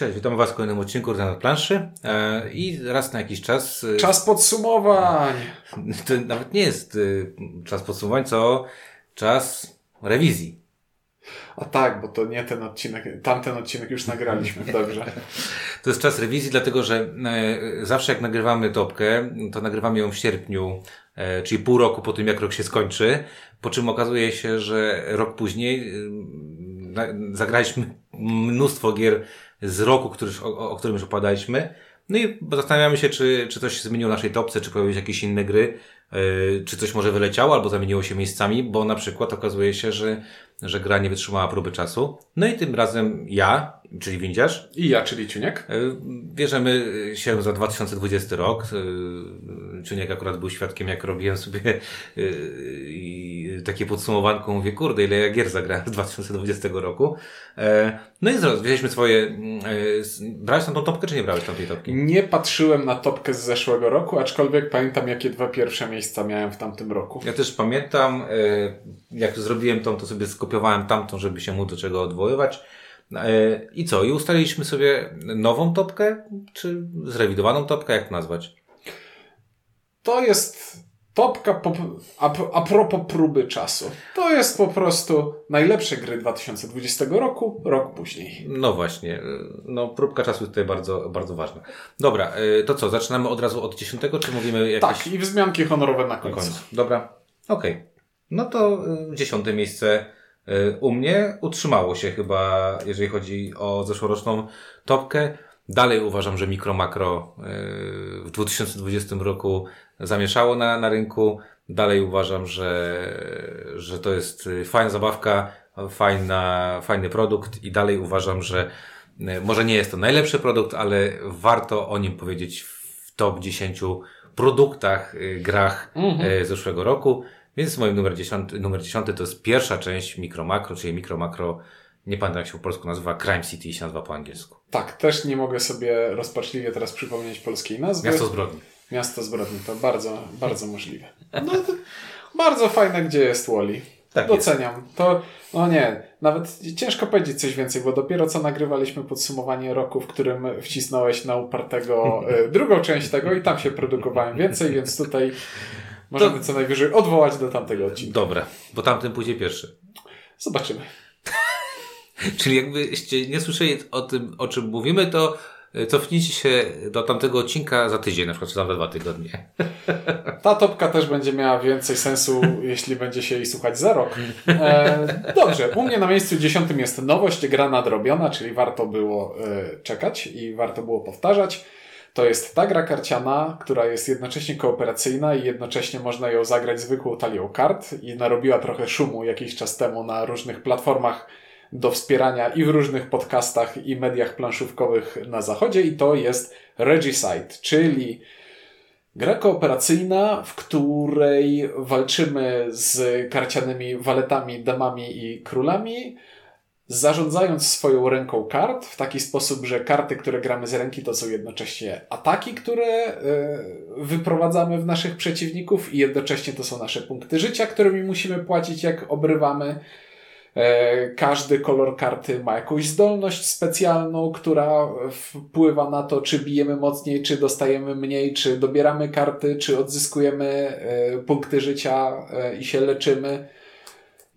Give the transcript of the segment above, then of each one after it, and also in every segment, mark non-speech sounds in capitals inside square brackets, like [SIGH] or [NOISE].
Cześć, witam Was w kolejnym odcinku na planszy e, i raz na jakiś czas... e, czas podsumowań! [LAUGHS] To nawet nie jest e, czas podsumowań, co czas rewizji. A tak, bo to nie ten odcinek, tamten odcinek już nagraliśmy, [LAUGHS] dobrze. To jest czas rewizji, dlatego że zawsze jak nagrywamy topkę, to nagrywamy ją w sierpniu, czyli pół roku po tym, jak rok się skończy, po czym okazuje się, że rok później zagraliśmy mnóstwo gier z roku, który, o, o którym już opadaliśmy. No i zastanawiamy się, czy, czy coś się zmieniło w naszej topce, czy pojawiły się jakieś inne gry, yy, czy coś może wyleciało, albo zamieniło się miejscami, bo na przykład okazuje się, że, że gra nie wytrzymała próby czasu. No i tym razem ja, czyli Windziarz. I ja, czyli Ciuniek. Yy, bierzemy się za 2020 rok. Yy, Ciuniek akurat był świadkiem, jak robiłem sobie yy, takie podsumowanko. Mówię, kurde, ile ja gier zagrałem z 2020 roku. No i wzięliśmy swoje... Brałeś tam tą topkę, czy nie brałeś tam tej topki? Nie patrzyłem na topkę z zeszłego roku, aczkolwiek pamiętam, jakie dwa pierwsze miejsca miałem w tamtym roku. Ja też pamiętam, jak zrobiłem tą, to sobie skopiowałem tamtą, żeby się mu do czego odwoływać. E, I co? I ustaliliśmy sobie nową topkę, czy zrewidowaną topkę, jak to nazwać? To jest topka po, a, a propos próby czasu. To jest po prostu najlepsze gry 2020 roku, rok później. No właśnie. No, próbka czasu jest tutaj bardzo, bardzo ważna. Dobra, e, to co? Zaczynamy od razu od dziesiątego, czy mówimy jakieś... Tak, i wzmianki honorowe na końcu. końcu. Dobra, okej. Okay. No to e, dziesiąte miejsce u mnie utrzymało się chyba, jeżeli chodzi o zeszłoroczną topkę. Dalej uważam, że mikro makro y, w 2020 roku zamieszało na, na rynku. Dalej uważam, że, że to jest fajna zabawka, fajna, fajny produkt i dalej uważam, że może nie jest to najlepszy produkt, ale warto o nim powiedzieć w top 10 produktach, grach mhm. zeszłego roku. Więc moim numer 10, numer 10 to jest pierwsza część Mikro Makro, czyli Mikro Makro, nie pamiętam jak się po polsku nazywa, Crime City się nazywa po angielsku. Tak, też nie mogę sobie rozpaczliwie teraz przypomnieć polskiej nazwy. Miasto Zbrodni. Miasto Zbrodni, to bardzo, bardzo możliwe. No, bardzo fajne, gdzie jest Wally. Tak Doceniam. Jest. To, no nie, nawet ciężko powiedzieć coś więcej, bo dopiero co nagrywaliśmy podsumowanie roku, w którym wcisnąłeś na upartego y, drugą część tego i tam się produkowałem więcej, więc tutaj Możemy to... co najwyżej odwołać do tamtego odcinka. Dobra, bo tamten pójdzie pierwszy. Zobaczymy. [LAUGHS] Czyli jakbyście nie słyszeli o tym, o czym mówimy, to e, cofnijcie się do tamtego odcinka za tydzień, na przykład, czy tam za dwa tygodnie. [LAUGHS] Ta topka też będzie miała więcej sensu, [LAUGHS] jeśli będzie się jej słuchać za rok. E, dobrze, u mnie na miejscu dziesiątym jest nowość, gra nadrobiona, czyli warto było e, czekać i warto było powtarzać. To jest ta gra karciana, która jest jednocześnie kooperacyjna i jednocześnie można ją zagrać zwykłą talią kart i narobiła trochę szumu jakiś czas temu na różnych platformach do wspierania i w różnych podcastach i mediach planszówkowych na zachodzie i to jest Regicide, czyli gra kooperacyjna, w której walczymy z karcianymi waletami, damami i królami, zarządzając swoją ręką kart w taki sposób, że karty, które gramy z ręki, to są jednocześnie ataki, które e, wyprowadzamy w naszych przeciwników i jednocześnie to są nasze punkty życia, którymi musimy płacić, jak obrywamy. E, każdy kolor karty ma jakąś zdolność specjalną, która wpływa na to, czy bijemy mocniej, czy dostajemy mniej, czy dobieramy karty, czy odzyskujemy e, punkty życia i się leczymy.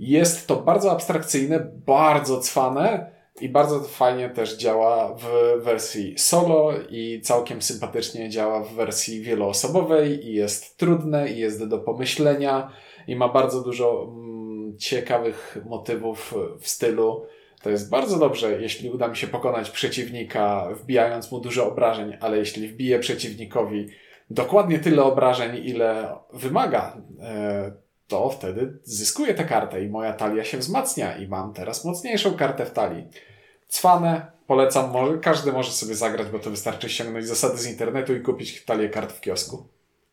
Jest to bardzo abstrakcyjne, bardzo cwane i bardzo fajnie też działa w wersji solo i całkiem sympatycznie działa w wersji wieloosobowej i jest trudne i jest do pomyślenia i ma bardzo dużo mm, ciekawych motywów w stylu. To jest bardzo dobrze, jeśli uda mi się pokonać przeciwnika, wbijając mu dużo obrażeń, ale jeśli wbiję przeciwnikowi dokładnie tyle obrażeń, ile wymaga e, to wtedy zyskuję tę kartę i moja talia się wzmacnia i mam teraz mocniejszą kartę w talii. Cwane, polecam, może, każdy może sobie zagrać, bo to wystarczy ściągnąć zasady z internetu i kupić talię kart w kiosku.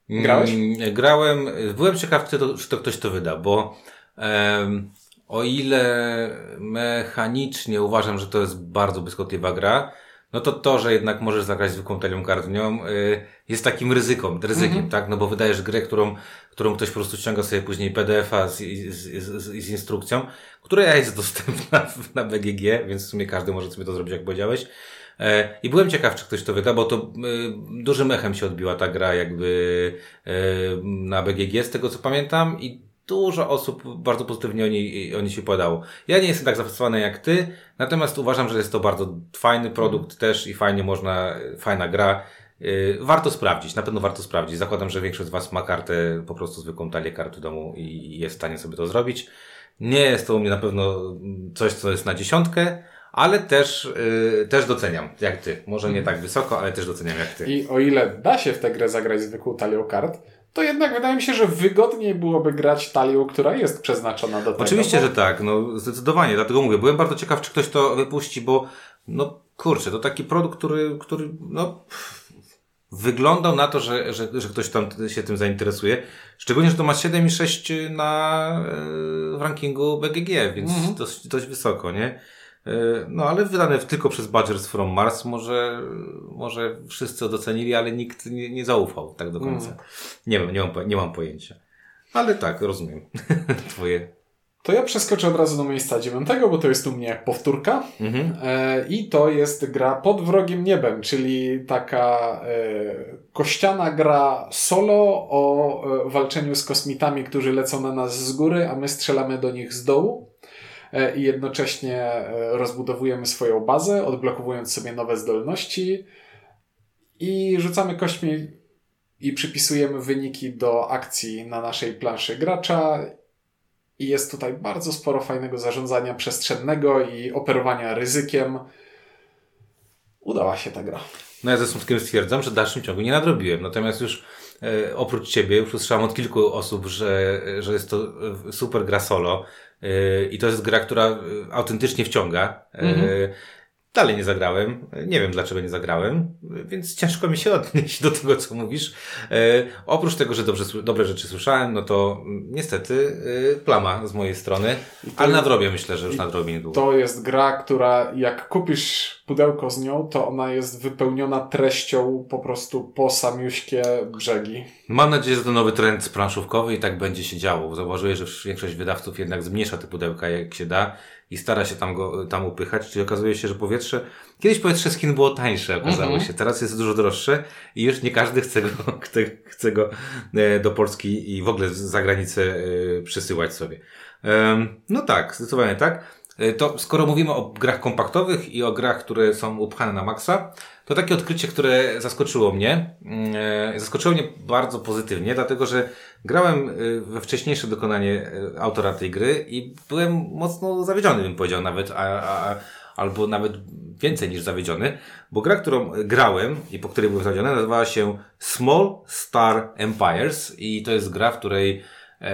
Grałeś? Mm, grałem, byłem ciekaw, czy to, czy to ktoś to wyda, bo o ile mechanicznie uważam, że to jest bardzo błyskotliwa gra, no to to, że jednak możesz zagrać zwykłą talią kart w nią, y, jest takim ryzyką, ryzykiem, mm -hmm. tak? No bo wydajesz grę, którą, którą ktoś po prostu ściąga sobie później PDF-a z, z, z, z, instrukcją, która jest [LAUGHS] dostępna na BGG, więc w sumie każdy może sobie to zrobić, jak powiedziałeś. E, I byłem ciekaw, czy ktoś to wyda, bo to e, dużym echem się odbiła ta gra jakby e, na BGG, z tego co pamiętam i dużo osób bardzo pozytywnie o niej, o niej się podało. Ja nie jestem tak zafascynowany jak ty, natomiast uważam, że jest to bardzo fajny produkt też i fajnie można, fajna gra. Yy, warto sprawdzić, na pewno warto sprawdzić. Zakładam, że większość z Was ma kartę, po prostu zwykłą talię karty domu i jest w stanie sobie to zrobić. Nie jest to u mnie na pewno coś, co jest na dziesiątkę, ale też, yy, też doceniam, jak Ty. Może nie tak wysoko, ale też doceniam jak Ty. I o ile da się w tę grę zagrać zwykłą talią kart, to jednak wydaje mi się, że wygodniej byłoby grać talią, która jest przeznaczona do tego. Oczywiście, bo... że tak, no zdecydowanie, dlatego mówię, byłem bardzo ciekaw, czy ktoś to wypuści, bo no kurczę, to taki produkt, który, który no wyglądał na to, że, że, że ktoś tam się tym zainteresuje. Szczególnie, że to ma 7,6 na e, w rankingu BGG, więc mm -hmm. dość, dość wysoko, nie? E, no ale wydane tylko przez Badgers from Mars, może, może wszyscy docenili, ale nikt nie, nie zaufał tak do końca. Mm. Nie wiem, nie mam, nie mam pojęcia. Ale tak, rozumiem [LAUGHS] twoje to ja przeskoczę od razu do miejsca dziewiątego, bo to jest u mnie powtórka. Mhm. E, I to jest gra pod wrogiem niebem, czyli taka e, kościana gra solo o e, walczeniu z kosmitami, którzy lecą na nas z góry, a my strzelamy do nich z dołu. E, I jednocześnie e, rozbudowujemy swoją bazę, odblokowując sobie nowe zdolności. I rzucamy kośćmi i przypisujemy wyniki do akcji na naszej planszy gracza i jest tutaj bardzo sporo fajnego zarządzania przestrzennego i operowania ryzykiem. Udała się ta gra. No ja ze smutkiem stwierdzam, że w dalszym ciągu nie nadrobiłem. Natomiast już e, oprócz ciebie już usłyszałem od kilku osób, że, że jest to e, super gra solo. E, I to jest gra, która e, autentycznie wciąga. E, mhm. Dalej nie zagrałem. Nie wiem dlaczego nie zagrałem, więc ciężko mi się [LAUGHS] odnieść do tego, co mówisz. E, oprócz tego, że dobrze, dobre rzeczy słyszałem, no to niestety e, plama z mojej strony, ale nadrobię myślę, że już nadrobię niedługo. To jest gra, która jak kupisz pudełko z nią, to ona jest wypełniona treścią po prostu po samiuśkie brzegi. Mam nadzieję, że to nowy trend planszówkowy i tak będzie się działo. Zauważyłem, że większość wydawców jednak zmniejsza te pudełka jak się da i stara się tam go tam upychać, czyli okazuje się, że powietrze, kiedyś powietrze z Chin było tańsze, okazało mm -hmm. się, teraz jest dużo droższe i już nie każdy chce go, [LAUGHS] chce, go e, do Polski i w ogóle za granicę e, przysyłać sobie. No tak, zdecydowanie tak. E, to skoro mówimy o grach kompaktowych i o grach, które są upchane na maksa, to takie odkrycie, które zaskoczyło mnie, mm, zaskoczyło mnie bardzo pozytywnie, dlatego że grałem we wcześniejsze dokonanie autora tej gry i byłem mocno zawiedziony, bym powiedział nawet, a, a, albo nawet więcej niż zawiedziony, bo gra, którą grałem i po której byłem zawiedziony, nazywała się Small Star Empires i to jest gra, w której e,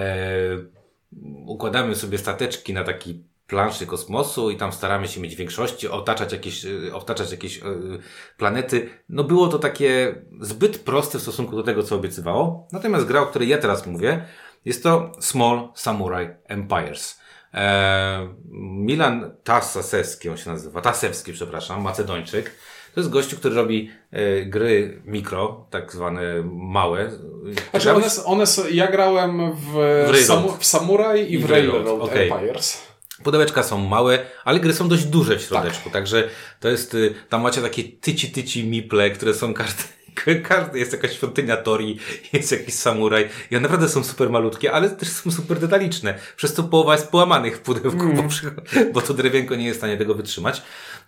układamy sobie stateczki na taki planszy kosmosu i tam staramy się mieć większości, otaczać jakieś, y, otaczać jakieś yy, planety. No było to takie zbyt proste w stosunku do tego, co obiecywało. Natomiast gra, o której ja teraz mówię, jest to Small Samurai Empires. Eee, Milan Tasasewski, on się nazywa, Tasewski, przepraszam, Macedończyk. To jest gościu, który robi e, gry mikro, tak zwane małe. Znaczy one, one są, ja grałem w, w, Samu, w Samurai i, I w Railroad, Railroad okay. Empires. Pudełeczka są małe, ale gry są dość duże w środeczku, tak. także to jest, y, tam macie takie tyci-tyci miple, które są każdy, każdy jest jakaś świątynia Tori, jest jakiś samuraj i one naprawdę są super malutkie, ale też są super detaliczne. Przez to połowa jest połamanych w pudełku, mm. bo, bo to drewienko nie jest w stanie tego wytrzymać.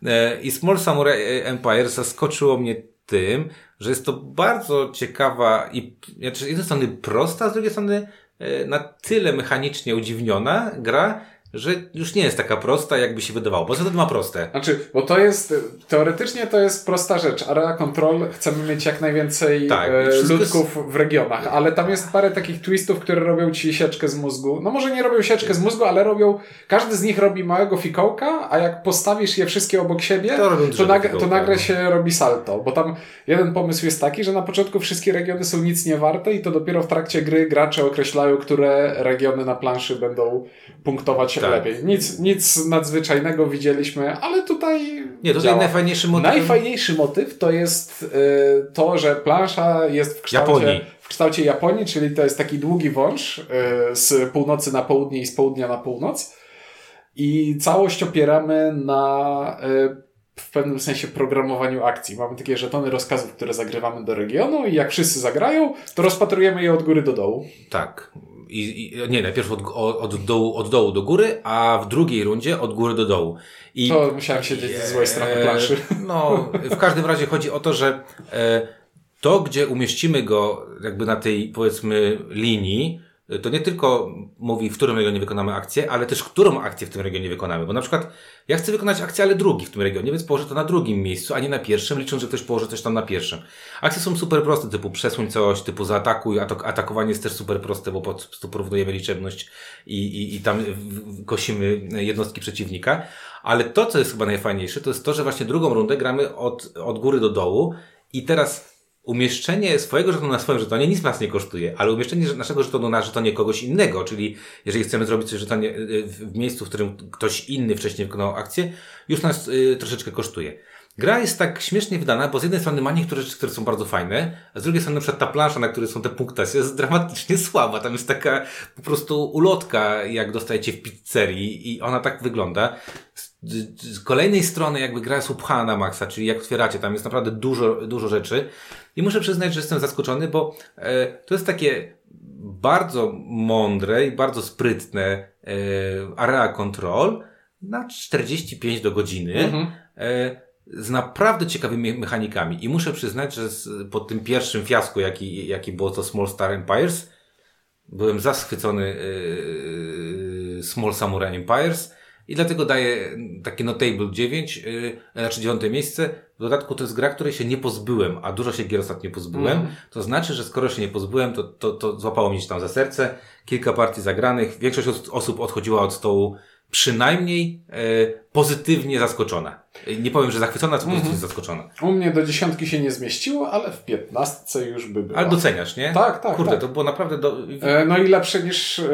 E, I Small Samurai Empire zaskoczyło mnie tym, że jest to bardzo ciekawa i znaczy, z jednej strony prosta, z drugiej strony e, na tyle mechanicznie udziwniona gra, że już nie jest taka prosta, jakby się wydawało. Bo to ma proste. Znaczy, bo to jest, teoretycznie to jest prosta rzecz. Area Control chcemy mieć jak najwięcej tak, e, ludków jest... w regionach, ale tam jest parę takich twistów, które robią ci sieczkę z mózgu. No może nie robią sieczkę z mózgu, ale robią, każdy z nich robi małego fikołka, a jak postawisz je wszystkie obok siebie, to, to, nag to nagle się robi salto. Bo tam jeden pomysł jest taki, że na początku wszystkie regiony są nic nie warte i to dopiero w trakcie gry gracze określają, które regiony na planszy będą punktować tak. lepiej. Nic, nic nadzwyczajnego widzieliśmy, ale tutaj. Nie, tutaj działa. najfajniejszy motyw. Najfajniejszy motyw to jest y, to, że plansza jest w kształcie. Japonii. W kształcie Japonii, czyli to jest taki długi wąż y, z północy na południe i z południa na północ. I całość opieramy na y, w pewnym sensie programowaniu akcji. Mamy takie żetony rozkazów, które zagrywamy do regionu i jak wszyscy zagrają, to rozpatrujemy je od góry do dołu. Tak. I, i, nie, najpierw od, od, dołu, od dołu do góry, a w drugiej rundzie od góry do dołu. I, to musiałem siedzieć ze złej strony planszy. No, w każdym razie chodzi o to, że e, to, gdzie umieścimy go jakby na tej, powiedzmy, linii, to nie tylko mówi, w którym regionie wykonamy akcję, ale też którą akcję w tym regionie wykonamy. Bo na przykład ja chcę wykonać akcję, ale drugi w tym regionie, więc położę to na drugim miejscu, a nie na pierwszym, licząc, że ktoś położy coś tam na pierwszym. Akcje są super proste, typu przesuń coś, typu zaatakuj, atak atakowanie jest też super proste, bo po prostu porównujemy liczebność i, i, i tam kosimy jednostki przeciwnika. Ale to, co jest chyba najfajniejsze, to jest to, że właśnie drugą rundę gramy od, od góry do dołu i teraz umieszczenie swojego żetonu na swoim żetonie nic nas nie kosztuje, ale umieszczenie naszego żetonu na żetonie kogoś innego, czyli jeżeli chcemy zrobić coś żetonie y, w miejscu, w którym ktoś inny wcześniej wykonał akcję, już nas y, troszeczkę kosztuje. Gra jest tak śmiesznie wydana, bo z jednej strony ma niektóre rzeczy, które są bardzo fajne, a z drugiej strony na przykład ta plansza, na której są te punktacje, jest dramatycznie [LAUGHS] słaba. Tam jest taka po prostu ulotka, jak dostajecie w pizzerii i ona tak wygląda. Z kolejnej strony jakby gra jest upchana na maksa, czyli jak otwieracie, tam jest naprawdę dużo, dużo rzeczy. I muszę przyznać, że jestem zaskoczony, bo e, to jest takie bardzo mądre i bardzo sprytne e, area control na 45 do godziny. Mhm. E, z naprawdę ciekawymi mechanikami. I muszę przyznać, że po tym pierwszym fiasku, jaki, jaki było to Small Star Empires, byłem zaschwycony yy, Small Samurai Empires i dlatego daję takie Notable 9, yy, znaczy 9 miejsce. W dodatku to jest gra, której się nie pozbyłem, a dużo się gier ostatnio pozbyłem. Mm. To znaczy, że skoro się nie pozbyłem, to, to, to złapało mnie tam za serce. Kilka partii zagranych. Większość osób odchodziła od stołu przynajmniej e, pozytywnie zaskoczona. Nie powiem, że zachwycona, to pozytywnie -hmm. zaskoczona. U mnie do dziesiątki się nie zmieściło, ale w piętnastce już by było. Ale doceniasz, nie? Tak, tak. Kurde, tak. to było naprawdę... Do... E, no i lepsze niż e,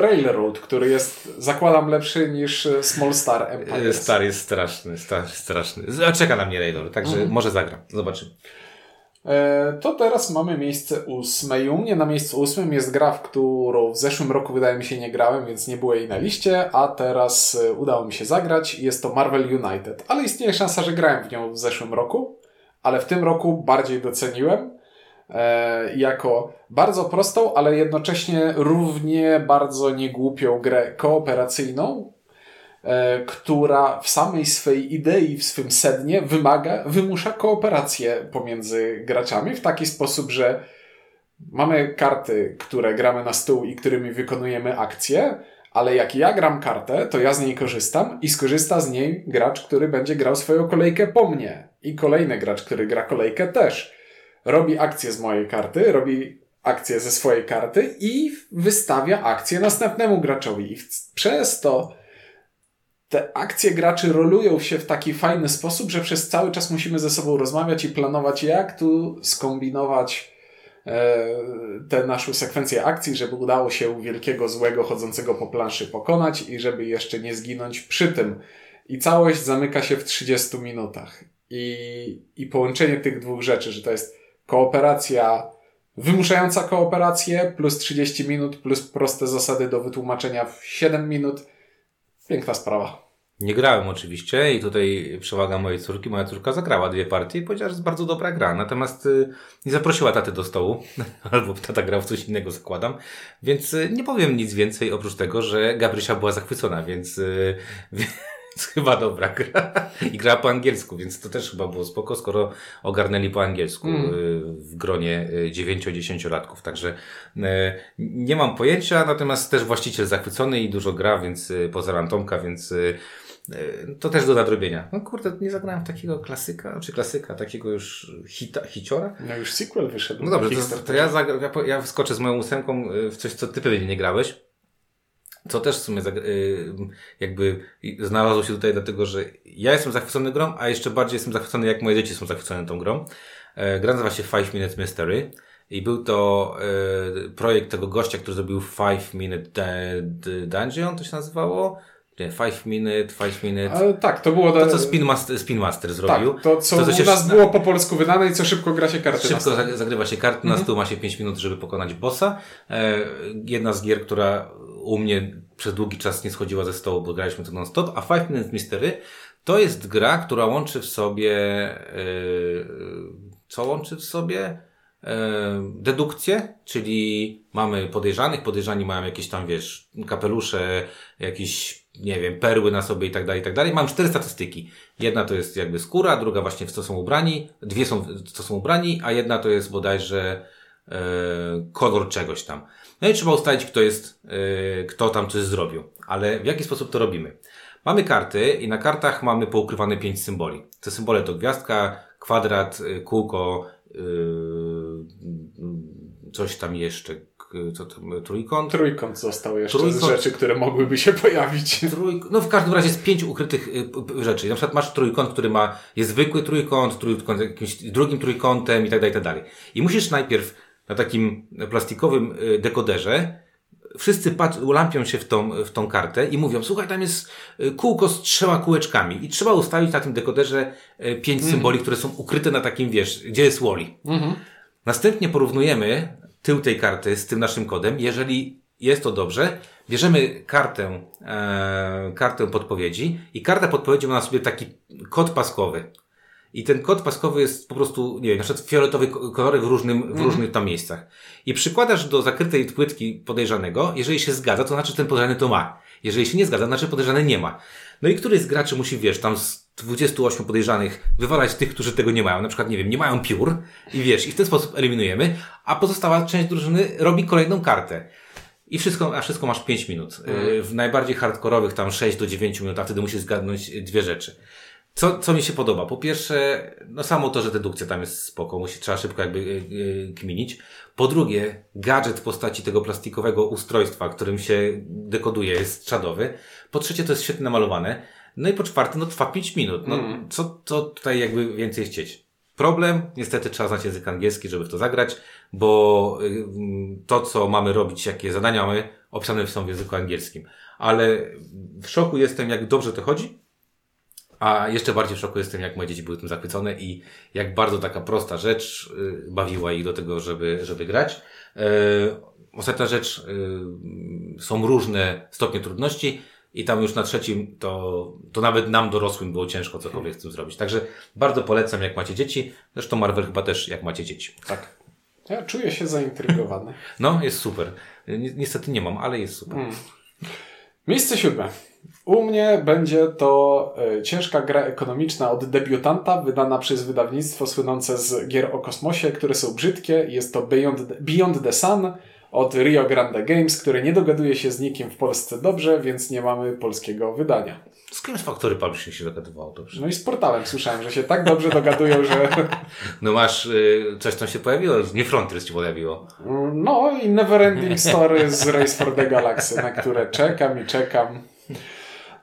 Railroad, który jest, zakładam, lepszy niż Small Star Empire. Star jest straszny, star, straszny. Czeka na mnie Railroad, także -hmm. może zagram. Zobaczymy. E, to teraz mamy miejsce ósme i u mnie na miejscu ósmym jest gra, w którą w zeszłym roku wydaje mi się nie grałem, więc nie było jej na liście, a teraz e, udało mi się zagrać. Jest to Marvel United, ale istnieje szansa, że grałem w nią w zeszłym roku, ale w tym roku bardziej doceniłem e, jako bardzo prostą, ale jednocześnie równie bardzo niegłupią grę kooperacyjną, która w samej swej idei, w swym sednie wymaga, wymusza kooperację pomiędzy graczami w taki sposób, że mamy karty, które gramy na stół i którymi wykonujemy akcje, ale jak ja gram kartę, to ja z niej korzystam i skorzysta z niej gracz, który będzie grał swoją kolejkę po mnie. I kolejny gracz, który gra kolejkę też. Robi akcję z mojej karty, robi akcję ze swojej karty i wystawia akcję następnemu graczowi. I przez to te akcje graczy rolują się w taki fajny sposób, że przez cały czas musimy ze sobą rozmawiać i planować, jak tu skombinować e, tę naszą sekwencję akcji, żeby udało się wielkiego złego chodzącego po planszy pokonać i żeby jeszcze nie zginąć przy tym. I całość zamyka się w 30 minutach. I, i połączenie tych dwóch rzeczy, że to jest kooperacja, wymuszająca kooperację, plus 30 minut, plus proste zasady do wytłumaczenia w 7 minut. Piękna sprawa. Nie grałem oczywiście i tutaj przewaga mojej córki. Moja córka zagrała dwie partie i powiedziała, że jest bardzo dobra gra. Natomiast y, nie zaprosiła taty do stołu, [LAUGHS] albo tata grał w coś innego, zakładam. Więc y, nie powiem nic więcej oprócz tego, że Gabrysia była zachwycona, więc, y, [LAUGHS] więc chyba dobra gra. I grała po angielsku, więc to też chyba było spoko, skoro ogarnęli po angielsku mm. w gronie 9-10 latków. Także nie mam pojęcia, natomiast też właściciel zachwycony i dużo gra, więc poza Tomka, więc to też do nadrobienia. No kurde, nie zagrałem takiego klasyka, czy klasyka, takiego już hita, hiciora. No już sequel wyszedł. No dobrze, to, to ja, zagra, ja, ja wskoczę z moją ósemką e, w coś, co ty pewnie nie grałeś. Co też w sumie e, jakby znalazło się tutaj dlatego, że ja jestem zachwycony grą, a jeszcze bardziej jestem zachwycony jak moje dzieci są zachwycone tą grą. Gra nazywa się Five Minutes Mystery. I był to projekt tego gościa, który zrobił Five Minute Dungeon, to się nazywało nie, Five Minute, Five Minute. Ale tak, to było... To, co Spin Master, Spin Master zrobił. Tak, to, co, to, co się... u nas było po polsku wydane i co szybko gra się karty Szybko zagrywa się karty, na mhm. stół ma się 5 minut, żeby pokonać bossa. E, jedna z gier, która u mnie przez długi czas nie schodziła ze stołu, bo graliśmy to non-stop, a Five Minute Mystery To jest gra, która łączy w sobie, yy, co łączy w sobie? Dedukcję, czyli mamy podejrzanych, podejrzani mają jakieś tam, wiesz, kapelusze, jakieś, nie wiem, perły na sobie i tak dalej, i tak dalej. Mam cztery statystyki. Jedna to jest jakby skóra, druga właśnie w co są ubrani, dwie są w co są ubrani, a jedna to jest bodajże e, kolor czegoś tam. No i trzeba ustalić, kto jest, e, kto tam coś zrobił. Ale w jaki sposób to robimy? Mamy karty i na kartach mamy poukrywane pięć symboli. Te symbole to gwiazdka, kwadrat, kółko, Yy, coś tam jeszcze, co tam, trójkąt? Trójkąt został jeszcze trójkąt, z rzeczy, które mogłyby się pojawić. Trójk, no w każdym razie jest pięć ukrytych y, rzeczy. Na przykład masz trójkąt, który ma, jest zwykły trójkąt, trójkąt jakimś drugim trójkątem i tak dalej, i tak dalej. I musisz najpierw na takim plastikowym y, dekoderze wszyscy lampią się w tą, w tą kartę i mówią, słuchaj, tam jest y, kółko z trzema kółeczkami i trzeba ustawić na tym dekoderze pięć mm. symboli, które są ukryte na takim, wiesz, gdzie jest Wally. Mm -hmm. Następnie porównujemy tył tej karty z tym naszym kodem. Jeżeli jest to dobrze, bierzemy kartę, e, kartę podpowiedzi i karta podpowiedzi ma na sobie taki kod paskowy. I ten kod paskowy jest po prostu, nie wiem, na przykład fioletowy kolory w, różnym, w mm. różnych tam miejscach. I przykładasz do zakrytej płytki podejrzanego, jeżeli się zgadza, to znaczy, ten podejrzany to ma. Jeżeli się nie zgadza, to znaczy, podejrzany nie ma. No i któryś z graczy musi, wiesz, tam 28 podejrzanych wywalać tych, którzy tego nie mają. Na przykład, nie wiem, nie mają piór i wiesz, i w ten sposób eliminujemy, a pozostała część drużyny robi kolejną kartę. I wszystko, a wszystko masz 5 minut. Mm. W najbardziej hardkorowych tam 6 do 9 minut, a wtedy musisz zgadnąć dwie rzeczy. Co, co mi się podoba? Po pierwsze, no samo to, że dedukcja tam jest spoko, musi, trzeba szybko jakby yy, kminić. Po drugie, gadżet w postaci tego plastikowego ustrojstwa, którym się dekoduje, jest czadowy. Po trzecie, to jest świetnie namalowane. No i po czwarte, no trwa 5 minut. No, mm. co, co tutaj jakby więcej chcieć? Problem, niestety trzeba znać język angielski, żeby w to zagrać, bo yy, to, co mamy robić, jakie zadania mamy, opisane są w języku angielskim. Ale w szoku jestem, jak dobrze to chodzi a jeszcze bardziej w szoku jestem, jak moje dzieci były tym zachwycone i jak bardzo taka prosta rzecz y, bawiła ich do tego, żeby, żeby grać. Y, ostatnia rzecz, y, są różne stopnie trudności i tam już na trzecim to, to nawet nam dorosłym było ciężko cokolwiek z tym zrobić. Także bardzo polecam, jak macie dzieci. Zresztą Marvel chyba też, jak macie dzieci. Tak. Ja czuję się zaintrygowany. No, jest super. Niestety nie mam, ale jest super. Hmm. Miejsce siódme. U mnie będzie to e, ciężka gra ekonomiczna od debiutanta, wydana przez wydawnictwo słynące z gier o kosmosie, które są brzydkie. Jest to Beyond, Beyond the Sun od Rio Grande Games, który nie dogaduje się z nikim w Polsce dobrze, więc nie mamy polskiego wydania. Z kim z Factory Publishing się dogadywało dobrze? No i z portalem słyszałem, że się tak dobrze dogadują, że... [LAUGHS] No masz, y, coś tam się pojawiło, nie Frontiers ci pojawiło. No i Neverending Story z Race for the Galaxy, na które czekam i czekam.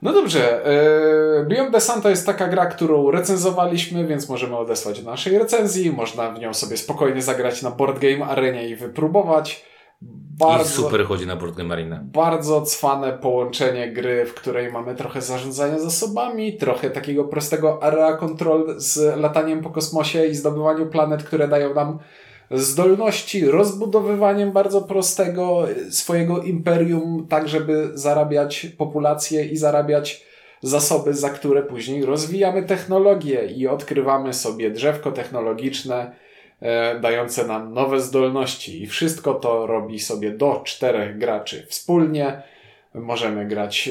No dobrze, e, Beyond the Sun to jest taka gra, którą recenzowaliśmy, więc możemy odesłać do naszej recenzji. Można w nią sobie spokojnie zagrać na Board Game Arenie i wypróbować. Bardzo, I super chodzi na Game Arena. Bardzo cwane połączenie gry, w której mamy trochę zarządzania zasobami, trochę takiego prostego area control z lataniem po kosmosie i zdobywaniu planet, które dają nam zdolności, rozbudowywaniem bardzo prostego swojego imperium, tak żeby zarabiać populację i zarabiać zasoby, za które później rozwijamy technologię i odkrywamy sobie drzewko technologiczne, dające nam nowe zdolności. I wszystko to robi sobie do czterech graczy wspólnie Możemy grać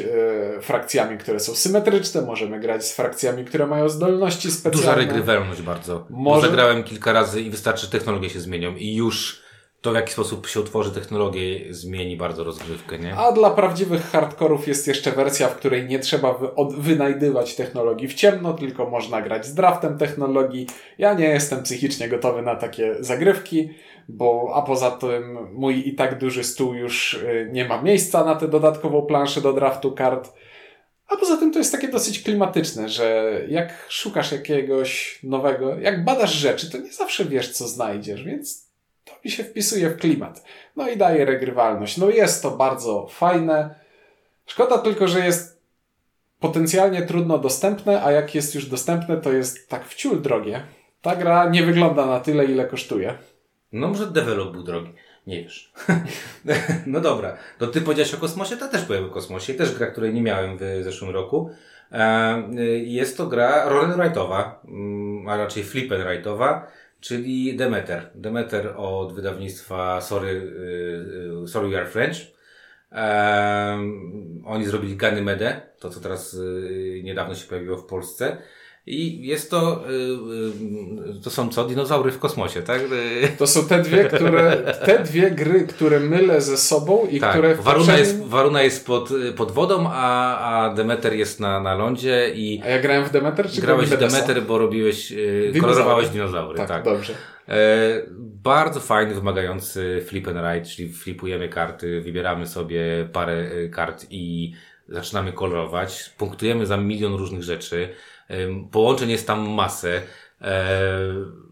e, frakcjami, które są symetryczne, możemy grać z frakcjami, które mają zdolności specjalne. Duża regrywalność bardzo. Może... Zagrałem kilka razy i wystarczy, że technologie się zmienią i już to w jaki sposób się utworzy technologię zmieni bardzo rozgrywkę, nie? A dla prawdziwych hardkorów jest jeszcze wersja, w której nie trzeba wy wynajdywać technologii w ciemno, tylko można grać z draftem technologii. Ja nie jestem psychicznie gotowy na takie zagrywki bo a poza tym mój i tak duży stół już y, nie ma miejsca na tę dodatkową planszę do draftu kart. A poza tym to jest takie dosyć klimatyczne, że jak szukasz jakiegoś nowego, jak badasz rzeczy, to nie zawsze wiesz, co znajdziesz, więc to mi się wpisuje w klimat. No i daje regrywalność. No jest to bardzo fajne. Szkoda tylko, że jest potencjalnie trudno dostępne, a jak jest już dostępne, to jest tak wciul drogie. Ta gra nie wygląda na tyle, ile kosztuje. No może develop był drogi. Nie wiesz. [LAUGHS] no dobra. To ty powiedziałeś o kosmosie, to też byłem o kosmosie. Też gra, której nie miałem w zeszłym roku. E, jest to gra roll and mm, a raczej flip and czyli Demeter. Demeter od wydawnictwa Sorry, y, y, Sorry We Are French. Um, oni zrobili Ganymede, to co teraz y, niedawno się pojawiło w Polsce. I jest to, y, y, to są co? Dinozaury w kosmosie, tak? To są te dwie, które, te dwie gry, które mylę ze sobą i tak, które... Waruna, poprzednim... jest, Waruna jest pod, pod wodą, a, a Demeter jest na, na lądzie i... A ja grałem w Demeter, czy Grałeś w Demeter, bo robiłeś, y, kolorowałeś dinozaury, tak. tak. dobrze. E, bardzo fajny, wymagający flip and ride, czyli flipujemy karty, wybieramy sobie parę kart i zaczynamy kolorować, punktujemy za milion różnych rzeczy. Połączeń jest tam masę. E,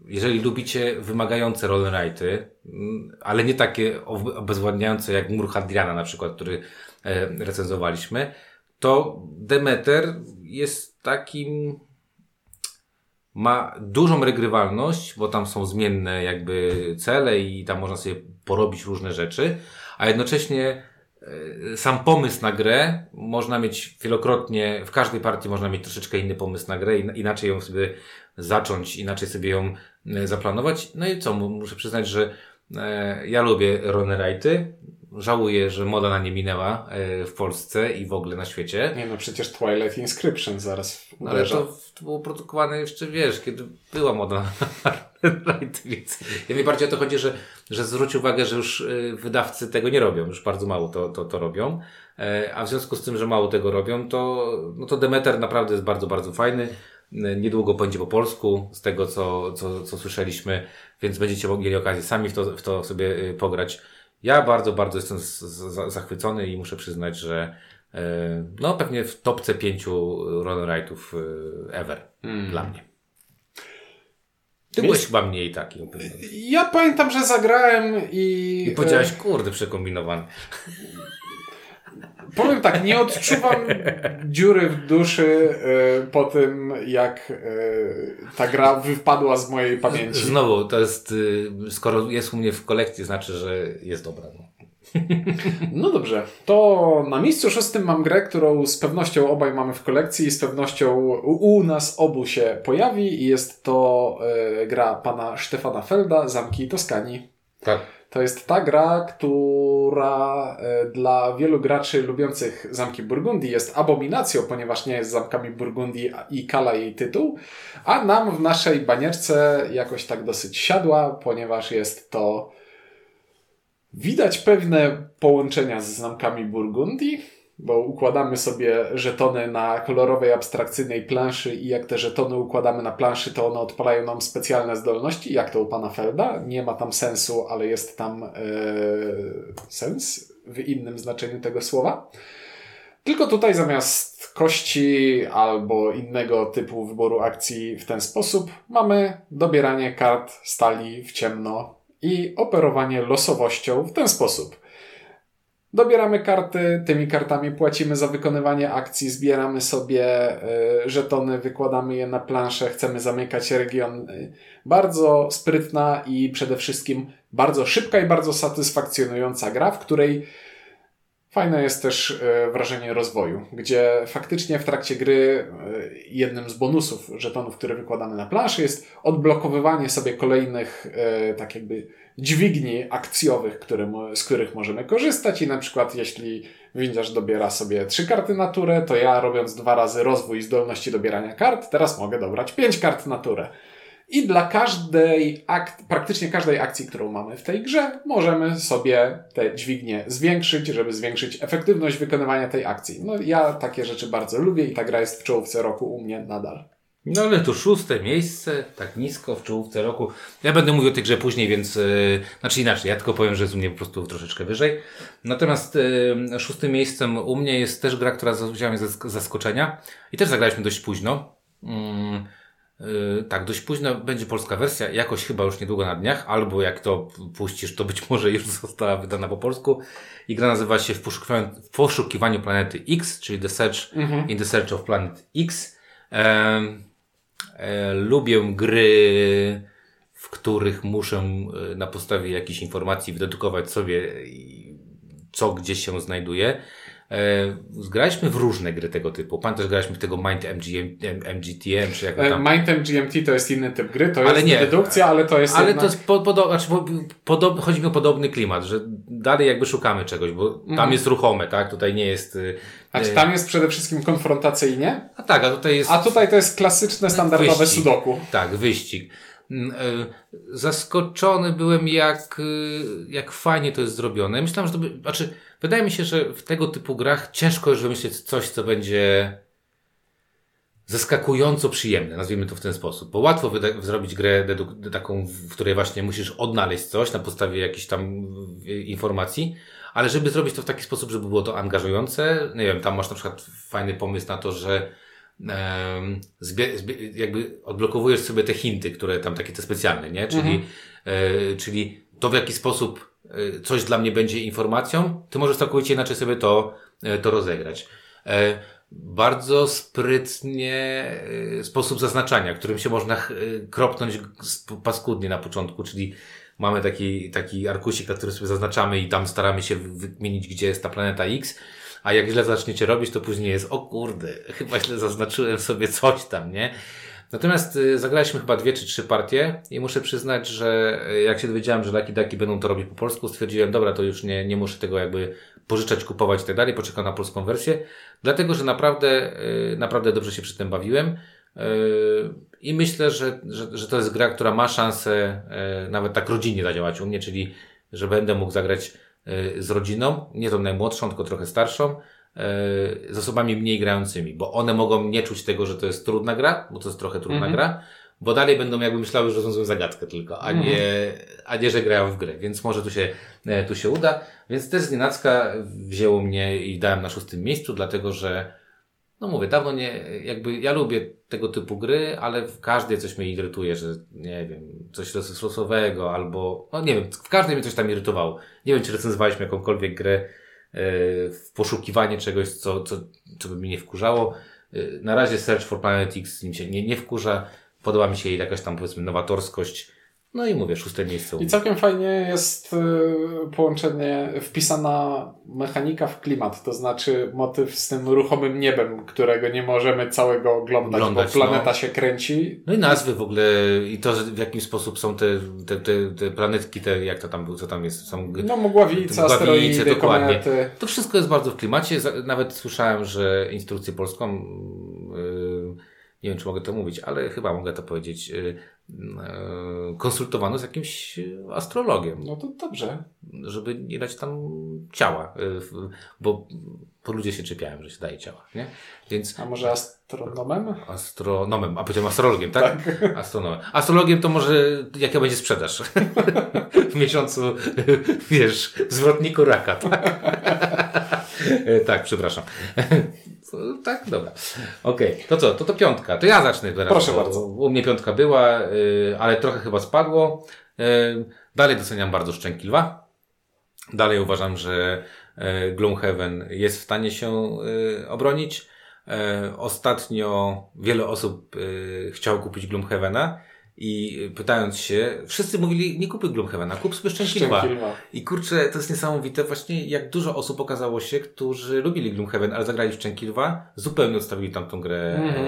jeżeli lubicie wymagające rollrighty, mm, ale nie takie obezwładniające jak Mur Hadriana na przykład, który e, recenzowaliśmy, to Demeter jest takim ma dużą regrywalność, bo tam są zmienne jakby cele i tam można sobie porobić różne rzeczy, a jednocześnie sam pomysł na grę można mieć wielokrotnie, w każdej partii można mieć troszeczkę inny pomysł na grę, inaczej ją sobie zacząć, inaczej sobie ją e, zaplanować. No i co, muszę przyznać, że e, ja lubię Ronerajty. Żałuję, że moda na nie minęła w Polsce i w ogóle na świecie. Nie no, przecież Twilight Inscription zaraz no, Ale to, to było produkowane jeszcze, wiesz, kiedy była moda [LAUGHS] więc ja mi bardziej o to chodzi, że, że zwróć uwagę, że już y, wydawcy tego nie robią, już bardzo mało to, to, to robią. E, a w związku z tym, że mało tego robią, to, no to Demeter naprawdę jest bardzo, bardzo fajny. E, niedługo będzie po polsku, z tego co, co, co słyszeliśmy, więc będziecie mieli okazję sami w to, w to sobie pograć. Ja bardzo, bardzo jestem z, z, zachwycony i muszę przyznać, że e, no pewnie w topce pięciu Runnerite'ów ever mm. dla mnie. Ty byłeś chyba mniej taki. Ja pamiętam, że zagrałem i... I powiedziałeś, kurde, przekombinowany. Powiem tak, nie odczuwam dziury w duszy y, po tym, jak y, ta gra wypadła z mojej pamięci. Znowu, to jest, y, skoro jest u mnie w kolekcji, znaczy, że jest dobra. No. [LAUGHS] No dobrze, to na miejscu szóstym mam grę, którą z pewnością obaj mamy w kolekcji i z pewnością u, nas obu się pojawi i jest to gra pana Stefana Felda, Zamki Toskanii. Tak. To jest ta gra, która y, dla wielu graczy lubiących Zamki Burgundii jest abominacją, ponieważ nie jest Zamkami Burgundii i kala jej tytuł, a nam w naszej banierce jakoś tak dosyć siadła, ponieważ jest to Widać pewne połączenia z znamkami Burgundii, bo układamy sobie żetony na kolorowej, abstrakcyjnej planszy i jak te żetony układamy na planszy, to one odpalają nam specjalne zdolności, jak to u pana Felda. Nie ma tam sensu, ale jest tam yy, sens w innym znaczeniu tego słowa. Tylko tutaj zamiast kości albo innego typu wyboru akcji w ten sposób mamy dobieranie kart stali w ciemno i operowanie losowością w ten sposób. Dobieramy karty, tymi kartami płacimy za wykonywanie akcji, zbieramy sobie y, żetony, wykładamy je na planszę, chcemy zamykać region. Bardzo sprytna i przede wszystkim bardzo szybka i bardzo satysfakcjonująca gra, w której Fajne jest też e, wrażenie rozwoju, gdzie faktycznie w trakcie gry e, jednym z bonusów żetonów, które wykładamy na planszy jest odblokowywanie sobie kolejnych tak jakby dźwigni akcjowych, które, z których możemy korzystać i na przykład jeśli windziarz dobiera sobie trzy karty naturę, to ja robiąc dwa razy rozwój zdolności dobierania kart, teraz mogę dobrać pięć kart naturę. I dla każdej akt, praktycznie każdej akcji, którą mamy w tej grze, możemy sobie te dźwignie zwiększyć, żeby zwiększyć efektywność wykonywania tej akcji. No ja takie rzeczy bardzo lubię i ta gra jest w czołówce roku u mnie nadal. No ale to szóste miejsce, tak nisko w czołówce roku. Ja będę mówił o tej grze później, więc yy, znaczy inaczej, ja tylko powiem, że jest u mnie po prostu troszeczkę wyżej. Natomiast yy, szóstym miejscem u mnie jest też gra, która wzięła mnie z zaskoczenia i też zagraliśmy dość późno. Yy, Yy, tak, dość późno będzie polska wersja, jakoś chyba już niedługo na dniach, albo jak to puścisz, to być może już [LAUGHS] została wydana po polsku. I gra nazywa się W poszukiwaniu, w poszukiwaniu planety X, czyli The Search mhm. in the Search of Planet X. E, e, lubię gry, w których muszę e, na podstawie jakichś informacji wydedukować sobie, co gdzie się znajduje. E, zgraliśmy w różne gry tego typu. Pan też graliśmy w tego Mind MGM, MGTM, czy jak E, tam. Mind MGMT to jest inny typ gry, to Ale jest nie. dedukcja, ale to jest Ale jednak... to jest po, podo, znaczy, po, podob, chodzi mi o podobny klimat, że dalej jakby szukamy czegoś, bo tam Mhm. jest ruchome, tak? Tutaj nie jest. Znaczy tam jest przede wszystkim konfrontacyjnie, A tak, a tutaj jest. a tutaj to jest klasyczne, standardowe Wyścig. sudoku. Tak, wyścig. Mm, y, Zaskoczony byłem, jak, jak fajnie to jest zrobione. Myślałem, że to by, znaczy, wydaje mi się, że w tego typu grach ciężko już wymyślić coś, co będzie zaskakująco przyjemne, nazwijmy to w ten sposób. Bo łatwo zrobić grę taką, w której właśnie musisz odnaleźć coś na podstawie jakichś tam y, informacji, ale żeby zrobić to w taki sposób, żeby było to angażujące, nie wiem, tam masz na przykład fajny pomysł na to, że zbie, zbie, jakby odblokowujesz sobie te hinty, które tam takie te specjalne, nie? Czyli, e, czyli to w jaki sposób coś dla mnie będzie informacją, ty możesz całkowicie inaczej sobie to, e, to rozegrać. E, bardzo sprytnie e, sposób zaznaczania, którym się można kropnąć paskudnie na początku, czyli mamy taki, taki arkusik, na którym sobie zaznaczamy i tam staramy się wy- wymienić, gdzie jest ta planeta X, a jak źle zaczniecie robić, to później jest, o kurde, [LAUGHS] chyba źle zaznaczyłem sobie coś tam, nie? Natomiast y, zagraliśmy chyba dwie czy trzy partie i muszę przyznać, że y, jak się dowiedziałem, że Lucky Ducky będą to robić po polsku, stwierdziłem, dobra, to już nie, nie muszę tego jakby pożyczać, kupować i tak dalej, poczekam na polską wersję, dlatego, że naprawdę, y, naprawdę dobrze się przy tym bawiłem. I myślę, że, że, że to jest gra, która ma szansę nawet tak rodzinnie zadziałać u mnie, czyli że będę mógł zagrać z rodziną, nie tą najmłodszą, tylko trochę starszą, z osobami mniej grającymi, bo one mogą nie czuć tego, że to jest trudna gra, bo to jest trochę trudna Mhm. gra, bo dalej będą jakby myślały, że rozwiązują zagadkę tylko, a nie, a nie, że grają w grę, więc może tu się, e, tu się uda. Więc też z nienacka wzięło mnie i dałem na szóstym miejscu, dlatego że no mówię, dawno nie, jakby ja lubię tego typu gry, ale w każdej coś mnie irytuje, że nie wiem, coś losowego albo, no nie wiem, w każdej mnie coś tam irytowało. Nie wiem, czy recenzowaliśmy jakąkolwiek grę e, w poszukiwanie czegoś, co, co, co by mnie nie wkurzało. E, Na razie Search for Planet X nie, nie wkurza. Podoba mi się jej jakaś tam powiedzmy nowatorskość. No i mówię, szóste miejsce. I całkiem fajnie jest y, połączenie, wpisana mechanika w klimat, to znaczy motyw z tym ruchomym niebem, którego nie możemy całego oglądać, Oglądać, bo planeta no. się kręci. No i nazwy w ogóle i to, w jaki sposób są te, te, te, te planetki, te, jak to tam, było, co tam jest, są No mgławice, asteroidy, dokładnie. komety. To wszystko jest bardzo w klimacie. Nawet słyszałem, że instrukcję polską, yy, nie wiem czy mogę to mówić, ale chyba mogę to powiedzieć, yy, yy, konsultowano z jakimś yy, astrologiem, No to dobrze. żeby nie dać tam ciała, bo, bo ludzie się czepiają, że się daje ciała, nie? Więc A może astronomem? astronomem, a powiedziałem astrologiem, tak? [LAUGHS] Astronomem. Astrologiem to może jaka będzie sprzedaż [LAUGHS] w miesiącu, wiesz, w zwrotniku raka, tak? [LAUGHS] [LAUGHS] E, tak, przepraszam. [LAUGHS] tak, dobra. Okej, to co? To to piątka. To ja zacznę teraz. Proszę bardzo. U mnie piątka była, y, ale trochę chyba spadło. Y, Dalej doceniam bardzo Szczęki Lwa. Dalej uważam, że e, Gloomhaven jest w stanie się e, obronić. E, Ostatnio wiele osób e, chciało kupić Gloomhavena i pytając się, wszyscy mówili, nie kupuj Gloomhavena, kup sobie lwa. I kurczę, to jest niesamowite właśnie, jak dużo osób okazało się, którzy lubili Gloomhaven, ale zagrali w Szczęki Lwa, zupełnie odstawili tamtą grę Mhm.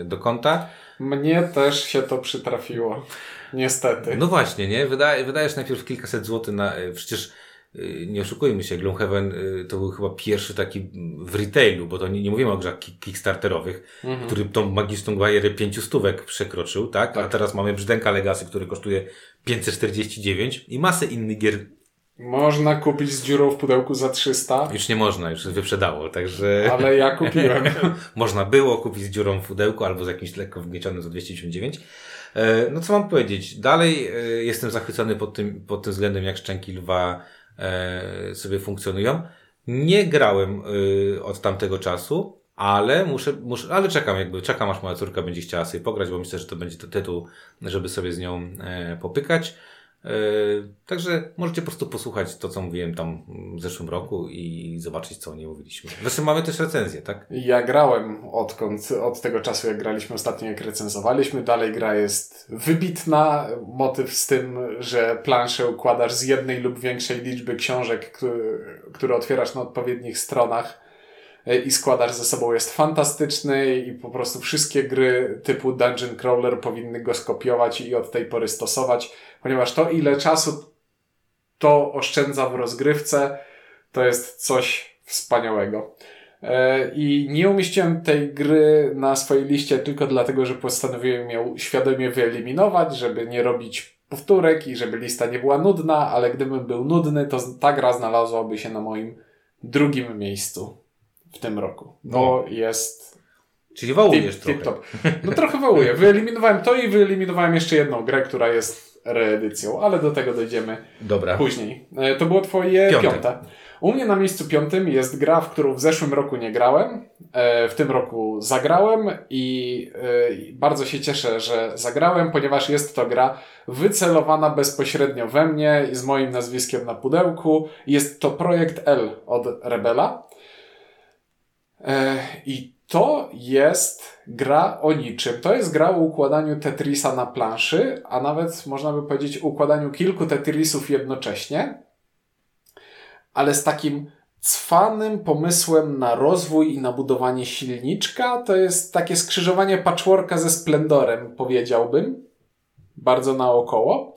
e, do kąta. Mnie też się to przytrafiło. Niestety. No właśnie, nie? Wydaje, wydajesz najpierw kilkaset złotych na... e, Przecież nie oszukujmy się, Gloomhaven e, to był chyba pierwszy taki w retailu, bo to nie, nie mówimy o grzach ki- kickstarterowych, Mhm. który tą magiczną barierę pięciu stówek przekroczył, tak? A Tak. teraz mamy Brzdęka Legacy, który kosztuje 549 i masę innych gier Można kupić z dziurą w pudełku za 300, już nie można, już wyprzedało, także ale ja kupiłem. [LAUGHS] można było kupić z dziurą w pudełku albo z jakimś lekko wgniecionym za 299. E, No co mam powiedzieć? Dalej e, jestem zachwycony pod tym, pod tym względem, jak szczęki lwa sobie funkcjonują. Nie grałem e, od tamtego czasu, ale muszę, muszę, ale czekam jakby, czekam aż moja córka będzie chciała sobie pograć, bo myślę, że to będzie tytuł, żeby sobie z nią e, popykać. E, Także możecie po prostu posłuchać to, co mówiłem tam w zeszłym roku i zobaczyć, co o niej mówiliśmy. Zresztą mamy też recenzję, tak? Ja grałem odkąd, od tego czasu, jak graliśmy ostatnio, jak recenzowaliśmy. Dalej gra jest wybitna. Motyw z tym, że planszę układasz z jednej lub większej liczby książek, które otwierasz na odpowiednich stronach. E, i składacz ze sobą jest fantastyczny i po prostu wszystkie gry typu Dungeon Crawler powinny go skopiować i od tej pory stosować, ponieważ to ile czasu to oszczędza w rozgrywce, to jest coś wspaniałego. E, I nie umieściłem tej gry na swojej liście tylko dlatego, że postanowiłem ją świadomie wyeliminować, żeby nie robić powtórek i żeby lista nie była nudna, ale gdybym był nudny, to ta gra znalazłaby się na moim drugim miejscu w tym roku. Bo no. jest. Czyli wołujesz tip, tip trochę. Top. No trochę wołuję. Wyeliminowałem to i wyeliminowałem jeszcze jedną grę, która jest reedycją, ale do tego dojdziemy Dobra. później. E, to było twoje piąte. piąte. U mnie na miejscu piątym jest gra, w którą w zeszłym roku nie grałem. E, w tym roku zagrałem i e, bardzo się cieszę, że zagrałem, ponieważ jest to gra wycelowana bezpośrednio we mnie i z moim nazwiskiem na pudełku. Jest to projekt L od Rebela. E, I to jest gra o niczym. To jest gra o układaniu Tetrisa na planszy, a nawet można by powiedzieć układaniu kilku Tetrisów jednocześnie ale z takim cwanym pomysłem na rozwój i na budowanie silniczka. To jest takie skrzyżowanie patchworka ze Splendorem, powiedziałbym. Bardzo naokoło.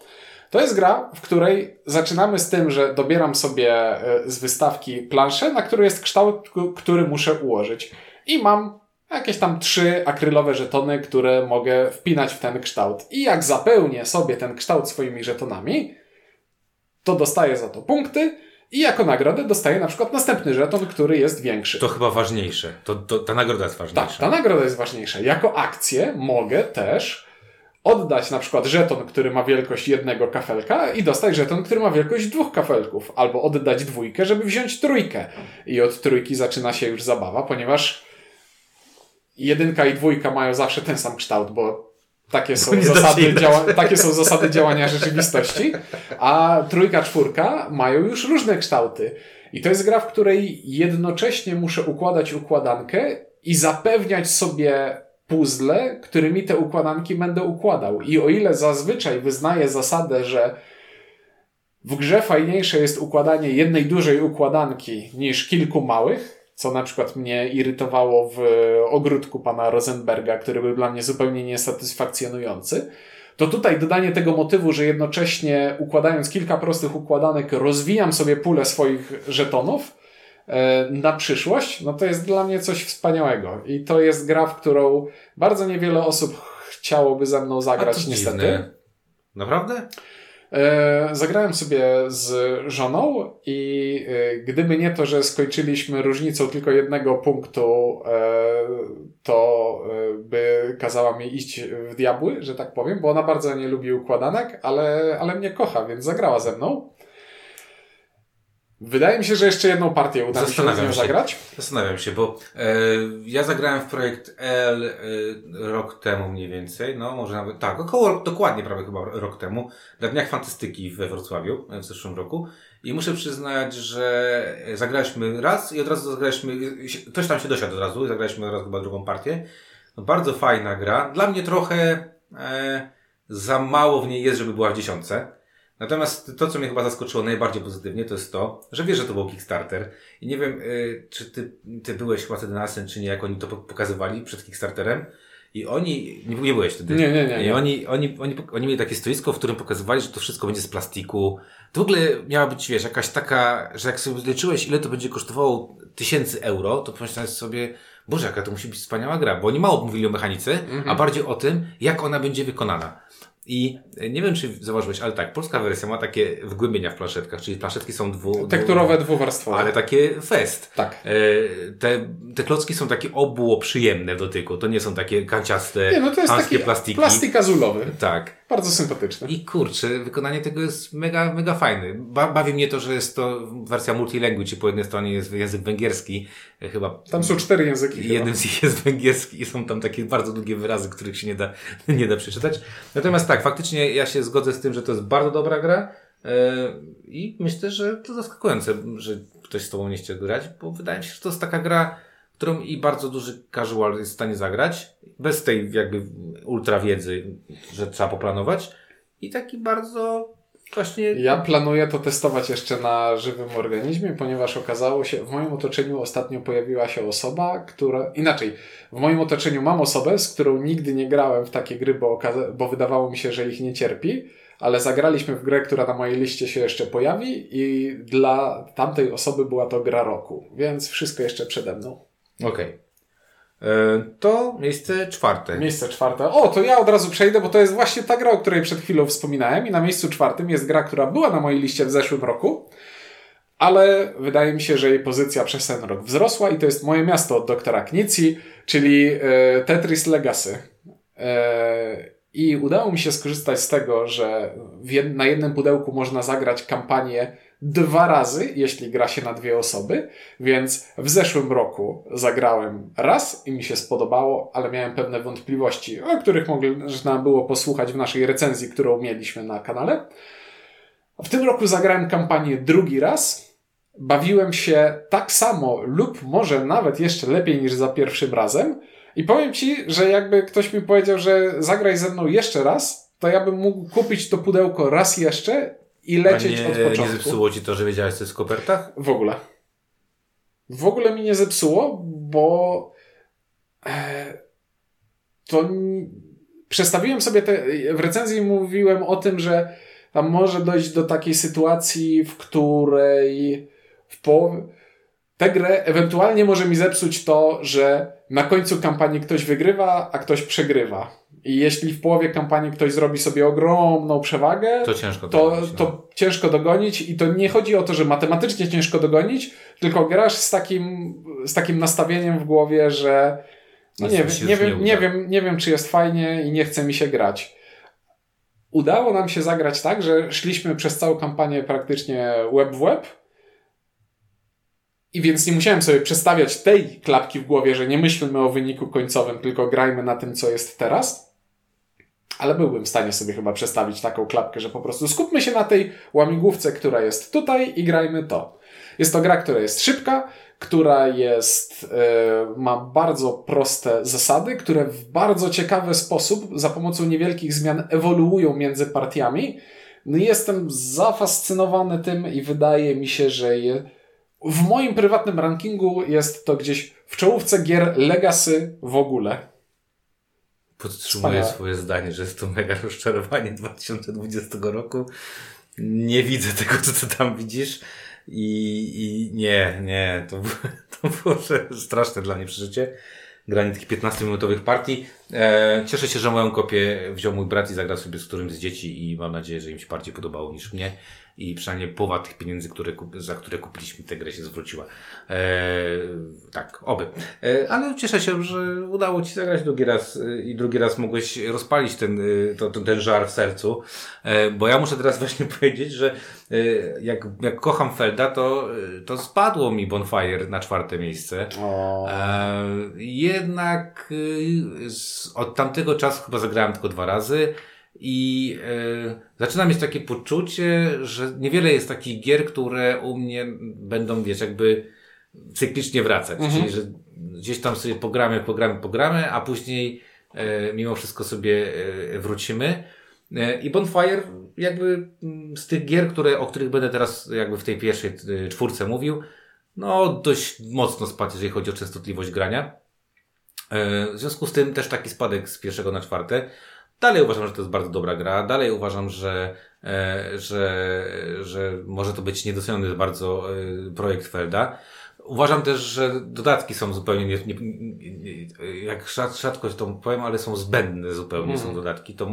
To jest gra, w której zaczynamy z tym, że dobieram sobie e, z wystawki planszę, na której jest kształt, który muszę ułożyć. I mam jakieś tam trzy akrylowe żetony, które mogę wpinać w ten kształt. I jak zapełnię sobie ten kształt swoimi żetonami, to dostaję za to punkty i jako nagrodę dostaje na przykład następny żeton, który jest większy. To chyba ważniejsze. To, to, ta nagroda jest ważniejsza. Tak, ta nagroda jest ważniejsza. Jako akcję mogę też oddać na przykład żeton, który ma wielkość jednego kafelka i dostać żeton, który ma wielkość dwóch kafelków. Albo oddać dwójkę, żeby wziąć trójkę. I od trójki zaczyna się już zabawa, ponieważ jedynka i dwójka mają zawsze ten sam kształt, bo takie są, zasady działa- takie są zasady działania rzeczywistości, a trójka, czwórka mają już różne kształty. I to jest gra, w której jednocześnie muszę układać układankę i zapewniać sobie puzzle, którymi te układanki będę układał. I o ile zazwyczaj wyznaję zasadę, że w grze fajniejsze jest układanie jednej dużej układanki niż kilku małych, co na przykład mnie irytowało w ogródku pana Rosenberga, który był dla mnie zupełnie niesatysfakcjonujący, to tutaj dodanie tego motywu, że jednocześnie układając kilka prostych układanek rozwijam sobie pulę swoich żetonów na przyszłość, no to jest dla mnie coś wspaniałego. I to jest gra, w którą bardzo niewiele osób chciałoby ze mną zagrać, niestety. Dziwne. Naprawdę? E, zagrałem sobie z żoną i e, gdyby nie to, że skończyliśmy różnicą tylko jednego punktu, e, to by kazała mi iść w diabły, że tak powiem, bo ona bardzo nie lubi układanek, ale, ale mnie kocha, więc zagrała ze mną. Wydaje mi się, że jeszcze jedną partię uda mi się nią zagrać. Zastanawiam się, bo e, ja zagrałem w projekt L e, rok temu mniej więcej, no może nawet, tak, około, dokładnie prawie chyba rok temu, na Dniach Fantastyki we Wrocławiu e, w zeszłym roku i muszę przyznać, że zagraliśmy raz i od razu zagraliśmy, ktoś tam się dosiadł od razu i zagraliśmy od razu chyba drugą partię. No, bardzo fajna gra. Dla mnie trochę e, za mało w niej jest, żeby była w dziesiątce. Natomiast to, co mnie chyba zaskoczyło najbardziej pozytywnie, to jest to, że wiesz, że to był Kickstarter. I nie wiem, y, czy ty, ty byłeś chyba wtedy na Asen, czy nie, jak oni to pokazywali przed Kickstarterem. I oni, nie, nie byłeś wtedy. Nie, nie, nie. I oni, oni, oni, oni mieli takie stoisko, w którym pokazywali, że to wszystko będzie z plastiku. To w ogóle miała być, wiesz, jakaś taka, że jak sobie liczyłeś, ile to będzie kosztowało tysięcy euro, to pomyślałeś sobie, Boże, jaka to musi być wspaniała gra, bo oni mało mówili o mechanice, mhm. a bardziej o tym, jak ona będzie wykonana. I nie wiem, czy zauważyłeś, ale tak, polska wersja ma takie wgłębienia w planszetkach, czyli planszetki są dwu... Tekturowe, dwuwarstwowe. Ale takie fest. Tak. E, te, te klocki są takie obuło przyjemne w dotyku. To nie są takie kanciaste, nie, no to jest taki plastiki. plastik azulowy. Tak. Bardzo sympatyczny. I kurczę, wykonanie tego jest mega, mega fajne. Ba bawi mnie to, że jest to wersja multilanguage i po jednej stronie jest język węgierski. E, chyba. Tam są cztery języki. Jednym z nich jest węgierski i są tam takie bardzo długie wyrazy, których się nie da, [LAUGHS] nie da przeczytać. Natomiast tak, faktycznie ja się zgodzę z tym, że to jest bardzo dobra gra. E, I myślę, że to zaskakujące, że ktoś z tobą nie chce grać, bo wydaje mi się, że to jest taka gra, którą i bardzo duży casual jest w stanie zagrać, bez tej jakby ultra wiedzy, że trzeba poplanować. I taki bardzo właśnie... Ja planuję to testować jeszcze na żywym organizmie, ponieważ okazało się, w moim otoczeniu ostatnio pojawiła się osoba, która... Inaczej, w moim otoczeniu mam osobę, z którą nigdy nie grałem w takie gry, bo, bo wydawało mi się, że ich nie cierpi, ale zagraliśmy w grę, która na mojej liście się jeszcze pojawi i dla tamtej osoby była to gra roku, więc wszystko jeszcze przede mną. Okej. Okay. E, to miejsce czwarte. Miejsce czwarte. O, to ja od razu przejdę, bo to jest właśnie ta gra, o której przed chwilą wspominałem. I na miejscu czwartym jest gra, która była na mojej liście w zeszłym roku, ale wydaje mi się, że jej pozycja przez ten rok wzrosła i to jest moje miasto od doktora Knici, czyli e, Tetris Legacy. E, I udało mi się skorzystać z tego, że na jednym pudełku można zagrać kampanię dwa razy, jeśli gra się na dwie osoby, więc w zeszłym roku zagrałem raz i mi się spodobało, ale miałem pewne wątpliwości, o których można było posłuchać w naszej recenzji, którą mieliśmy na kanale. W tym roku zagrałem kampanię drugi raz. Bawiłem się tak samo lub może nawet jeszcze lepiej niż za pierwszym razem. I powiem Ci, że jakby ktoś mi powiedział, że zagraj ze mną jeszcze raz, to ja bym mógł kupić to pudełko raz jeszcze i lecieć nie, od początku. Nie zepsuło ci to, że wiedziałeś, co jest w kopertach? W ogóle. W ogóle mi nie zepsuło, bo e, to przestawiłem sobie te, w recenzji mówiłem o tym, że tam może dojść do takiej sytuacji, w której w połowie tę grę ewentualnie może mi zepsuć to, że na końcu kampanii ktoś wygrywa, a ktoś przegrywa. I jeśli w połowie kampanii ktoś zrobi sobie ogromną przewagę, to ciężko to, dogonić, no. to ciężko dogonić i to nie chodzi o to, że matematycznie ciężko dogonić, tylko grasz z takim, z takim nastawieniem w głowie, że no nie, wiem, nie, wiem, nie, wiem, nie wiem, czy jest fajnie i nie chce mi się grać. Udało nam się zagrać tak, że szliśmy przez całą kampanię praktycznie web w web. I więc nie musiałem sobie przestawiać tej klapki w głowie, że nie myślmy o wyniku końcowym, tylko grajmy na tym, co jest teraz ale byłbym w stanie sobie chyba przestawić taką klapkę, że po prostu skupmy się na tej łamigłówce, która jest tutaj i grajmy to. Jest to gra, która jest szybka, która jest, yy, ma bardzo proste zasady, które w bardzo ciekawy sposób, za pomocą niewielkich zmian, ewoluują między partiami. No jestem zafascynowany tym i wydaje mi się, że je, w moim prywatnym rankingu jest to gdzieś w czołówce gier Legacy w ogóle. Podtrzymuję swoje zdanie, że jest to mega rozczarowanie 2020 roku. Nie widzę tego, co ty tam widzisz. I, i nie, nie, to, [LAUGHS] to było [LAUGHS] straszne dla mnie przeżycie. Granie takich 15-minutowych partii. E, cieszę się, że moją kopię wziął mój brat i zagrał sobie z którymś z dzieci i mam nadzieję, że im się bardziej podobało niż mnie i przynajmniej połowa tych pieniędzy, które, za które kupiliśmy tę grę się zwróciła. Eee, tak, oby. Eee, ale cieszę się, że udało Ci zagrać drugi raz e, i drugi raz mogłeś rozpalić ten, e, to, ten, ten żar w sercu, bo ja muszę teraz [LAUGHS] właśnie powiedzieć, że e, jak, jak kocham Felda, to, to spadło mi Bonfire na czwarte miejsce. jednak od tamtego czasu chyba zagrałem tylko dwa razy. I e, zaczynam mieć takie poczucie, że niewiele jest takich gier, które u mnie będą, wiesz, jakby cyklicznie wracać. Mhm. Czyli, że gdzieś tam sobie pogramy, pogramy, pogramy, a później e, mimo wszystko sobie e, wrócimy. I Bonfire jakby mm, z tych gier, które, o których będę teraz jakby w tej pierwszej czwórce mówił, no dość mocno spadł, jeżeli chodzi o częstotliwość grania. W związku z tym też taki spadek z pierwszego na czwarte. Dalej uważam, że to jest bardzo dobra gra. Dalej uważam, że, e, że, że może to być niedoceniony bardzo e, projekt Felda. Uważam też, że dodatki są zupełnie, nie, nie, nie, jak rzadko to powiem, ale są zbędne zupełnie mm. są dodatki. To,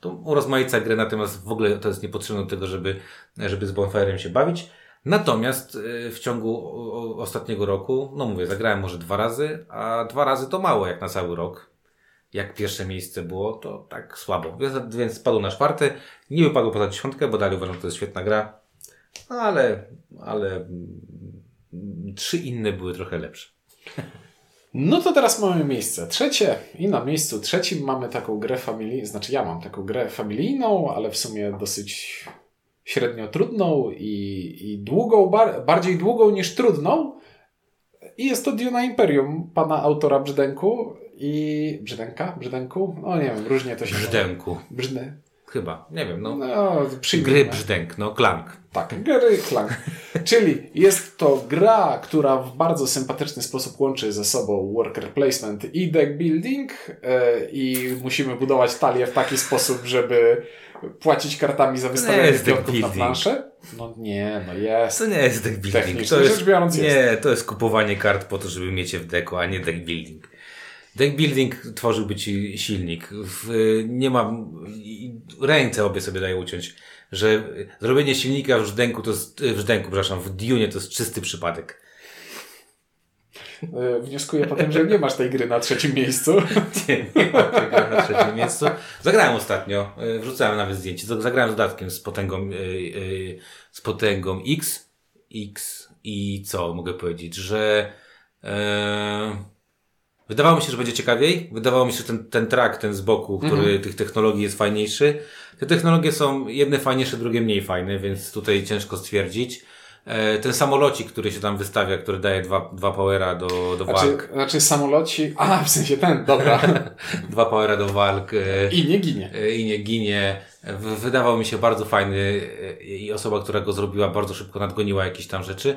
to urozmaica grę, natomiast w ogóle to jest niepotrzebne do tego, żeby, żeby z Bonfire'em się bawić. Natomiast e, w ciągu ostatniego roku, no mówię, zagrałem może dwa razy, a dwa razy to mało jak na cały rok jak pierwsze miejsce było, to tak słabo. Więc spadł na czwarte. Nie wypadł poza dziesiątkę, bo dalej uważam, że to jest świetna gra. No ale, ale mm, trzy inne były trochę lepsze. No to teraz mamy miejsce trzecie i na miejscu trzecim mamy taką grę familijną, znaczy ja mam taką grę familijną, ale w sumie dosyć średnio trudną i, i długą, bar, bardziej długą niż trudną. I jest to Duna Imperium pana autora Brzdęku i Brzdęka? Brzdęku? No nie wiem, różnie to się Brzdęku. Brzdę. Chyba, nie wiem, no. No, Gry brzdęk, no, klank. Tak, gry Clank. Czyli jest to gra, która w bardzo sympatyczny sposób łączy ze sobą worker placement i deck building e, i musimy budować talię w taki sposób, żeby płacić kartami za wystawianie pionków na planszę. No nie, no jest. To nie jest deck building. Technicznie To jest, rzecz biorąc jest. nie, to jest kupowanie kart po to, żeby mieć je w deku, a nie deck building. Deck building tworzyłby ci silnik. Nie mam, ręce obie sobie daję uciąć, że zrobienie silnika w żdenku to jest, w żdenku, przepraszam, w Dune to jest czysty przypadek. E, Wnioskuję potem, że nie masz tej gry na trzecim miejscu. [LAUGHS] Nie, nie mam tego na trzecim miejscu. Zagrałem ostatnio, y, wrzucałem nawet zdjęcie. Zagrałem z dodatkiem z potęgą, y, z potęgą X. X i co mogę powiedzieć, że e, wydawało mi się, że będzie ciekawiej. Wydawało mi się, że ten, ten track, ten z boku, który tych technologii jest fajniejszy. Te technologie są jedne fajniejsze, drugie mniej fajne, więc tutaj ciężko stwierdzić. E, ten samolocik, który się tam wystawia, który daje dwa, dwa powera do, do walk. Znaczy, znaczy samoloci... A, w sensie ten, dobra. [LAUGHS] Dwa powera do walk. E, I nie ginie. e, i nie ginie. Wydawał mi się bardzo fajny i osoba, która go zrobiła, bardzo szybko nadgoniła jakieś tam rzeczy.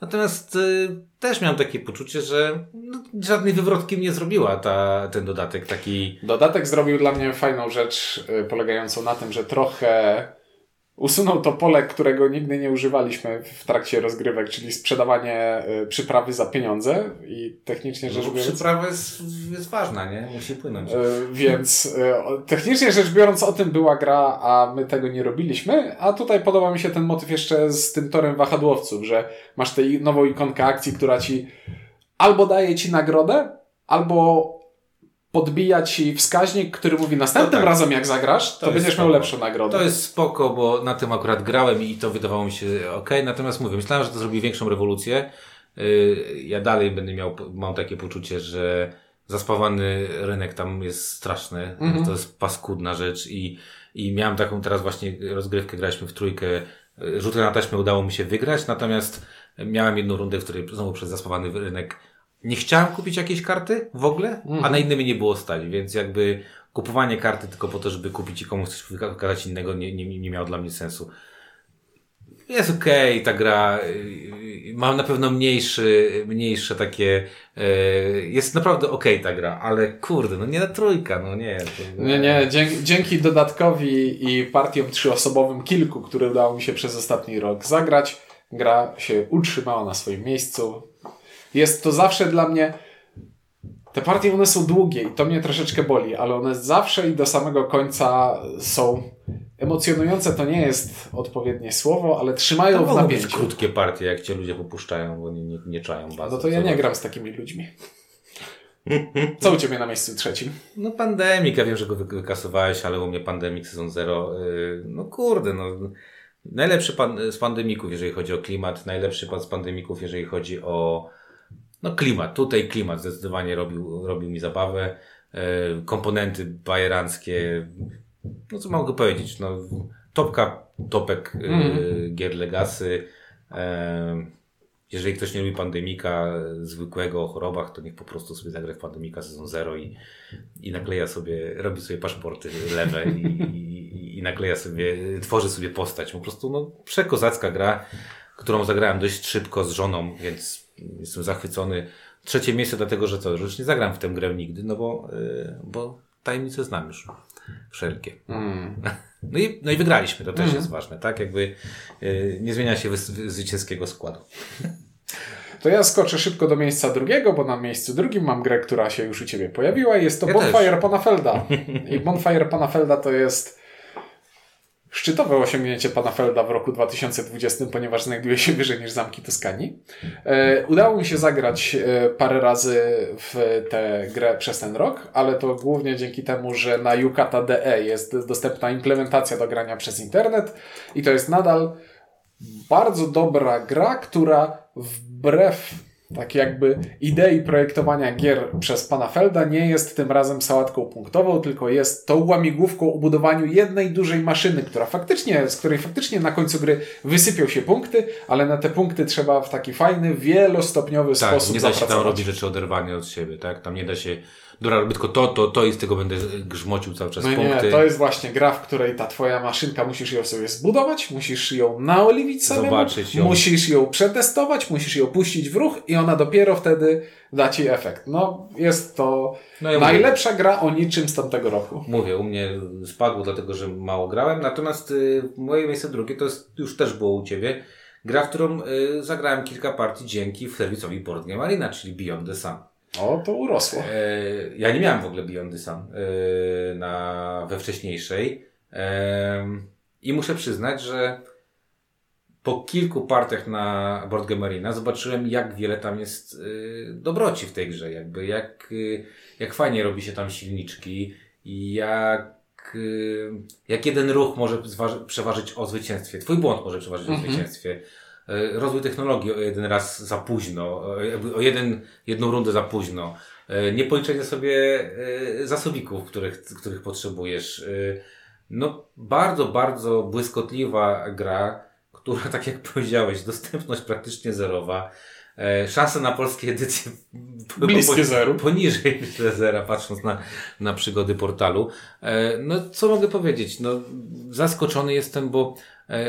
Natomiast y, też miałem takie poczucie, że no, żadnej wywrotki nie zrobiła ta, ten dodatek taki. Dodatek zrobił dla mnie fajną rzecz, y, polegającą na tym, że trochę usunął to pole, którego nigdy nie używaliśmy w trakcie rozgrywek, czyli sprzedawanie y, przyprawy za pieniądze i technicznie rzecz Że biorąc. przyprawa jest, jest ważna, nie? Musi płynąć. y, Więc y, technicznie rzecz biorąc, o tym była gra, a my tego nie robiliśmy. A tutaj podoba mi się ten motyw jeszcze z tym torem wahadłowców, że masz tę nową ikonkę akcji, która ci albo daje ci nagrodę, albo podbija ci wskaźnik, który mówi następnym tak. razem jak zagrasz, to, To będziesz miał lepszą nagrodę. To jest spoko, bo na tym akurat grałem i to wydawało mi się ok. Natomiast mówię, myślałem, że to zrobi większą rewolucję. Yy, Ja dalej będę miał, mam takie poczucie, że zaspawany rynek tam jest straszny. Mhm. To jest paskudna rzecz i, i miałem taką teraz właśnie rozgrywkę, graliśmy w trójkę. Yy, Rzutkę na taśmę udało mi się wygrać, natomiast miałem jedną rundę, w której znowu przez zaspawany rynek nie chciałem kupić jakiejś karty w ogóle, a na innymi nie było stać, więc jakby kupowanie karty tylko po to, żeby kupić i komuś coś wykazać innego nie, nie, nie miało dla mnie sensu. Jest okej ta gra. yy, Mam na pewno mniejszy, mniejsze takie. yy, Jest naprawdę okej ta gra, ale kurde, no nie na trójka, no nie. To, Nie, nie, dzięki, dzięki dodatkowi i partiom trzyosobowym kilku, które udało mi się przez ostatni rok zagrać, gra się utrzymała na swoim miejscu. Jest to zawsze dla mnie. Te partie one są długie i to mnie troszeczkę boli, ale one zawsze i do samego końca są emocjonujące. To nie jest odpowiednie słowo, ale trzymają To w mogą być napięciu. krótkie partie, jak cię ludzie popuszczają, bo nie, nie, nie czają bazy. No to ja nie gram z takimi ludźmi. Co u Ciebie na miejscu trzecim? No pandemik, ja wiem, że go wy- wykasowałeś, ale u mnie pandemik sezon 0, no kurde, no najlepszy pan, z pandemików, jeżeli chodzi o klimat, najlepszy pan z pandemików, jeżeli chodzi o no klimat, tutaj klimat zdecydowanie robił, robił mi zabawę, e, komponenty bajeranckie, no co mogę powiedzieć, no topka, topek Mhm. gier Legacy, e, jeżeli ktoś nie lubi pandemika zwykłego o chorobach, to niech po prostu sobie zagra w pandemika sezon 0 i, i nakleja sobie, robi sobie paszporty lewe i, i, i nakleja sobie, tworzy sobie postać. Po prostu no, przekozacka gra, którą zagrałem dość szybko z żoną, więc jestem zachwycony. Trzecie miejsce dlatego, że co, że już nie zagram w tę grę nigdy, no bo, yy, bo tajemnice znam już wszelkie. Mm. [LAUGHS] No i, no i wygraliśmy, to też jest ważne, tak? Jakby yy, nie zmienia się zwycięskiego składu. [LAUGHS] To ja skoczę szybko do miejsca drugiego, bo na miejscu drugim mam grę, która się już u Ciebie pojawiła. Jest to Ja Bonfire też. Pana Felda. [LAUGHS] I Bonfire Pana Felda to jest szczytowe osiągnięcie Pana Felda w roku 2020, ponieważ znajduje się wyżej niż Zamki Toskanii. E, udało mi się zagrać e, parę razy w tę grę przez ten rok, ale to głównie dzięki temu, że na Yukata.de jest dostępna implementacja do grania przez internet i to jest nadal bardzo dobra gra, która wbrew tak jakby idei projektowania gier przez pana Felda nie jest tym razem sałatką punktową, tylko jest tą łamigłówką o budowaniu jednej dużej maszyny, która faktycznie, z której faktycznie na końcu gry wysypią się punkty, ale na te punkty trzeba w taki fajny, wielostopniowy Tak, sposób nie da się tam robić rzeczy oderwanie od siebie, tak? Tam nie da się dobra, robię tylko to, to, to i z tego będę grzmocił cały czas No punkty. nie, to jest właśnie gra, w której ta twoja maszynka, musisz ją sobie zbudować, musisz ją naoliwić sobie, Zobaczyć ją. musisz ją przetestować, musisz ją puścić w ruch i ona dopiero wtedy da ci efekt. No, jest to No ja mówię- najlepsza gra o niczym z tamtego roku. Mówię, u mnie spadło dlatego, że mało grałem, natomiast y, moje miejsce drugie to jest, już też było u Ciebie, gra, w którą y, zagrałem kilka partii dzięki serwisowi Board Game Arena, czyli Beyond the Sun. O, to urosło. E, ja nie miałem w ogóle Beyond the Sun e, na, we wcześniejszej e, i muszę przyznać, że po kilku partiach na Board Game Arena zobaczyłem, jak wiele tam jest dobroci w tej grze, jakby jak, jak fajnie robi się tam silniczki i jak jak jeden ruch może przeważyć o zwycięstwie, twój błąd może przeważyć o zwycięstwie. E, Rozwój technologii o jeden raz za późno, o jeden, jedną rundę za późno. E, Niepoliczenie sobie e, zasobików, których, których potrzebujesz. No, bardzo, bardzo błyskotliwa gra, która, tak jak powiedziałeś, dostępność praktycznie zerowa. Szanse na polskie edycje [LAUGHS] Bliskie zeru. Poniżej zera, patrząc na, na przygody portalu. No, co mogę powiedzieć? No, zaskoczony jestem, bo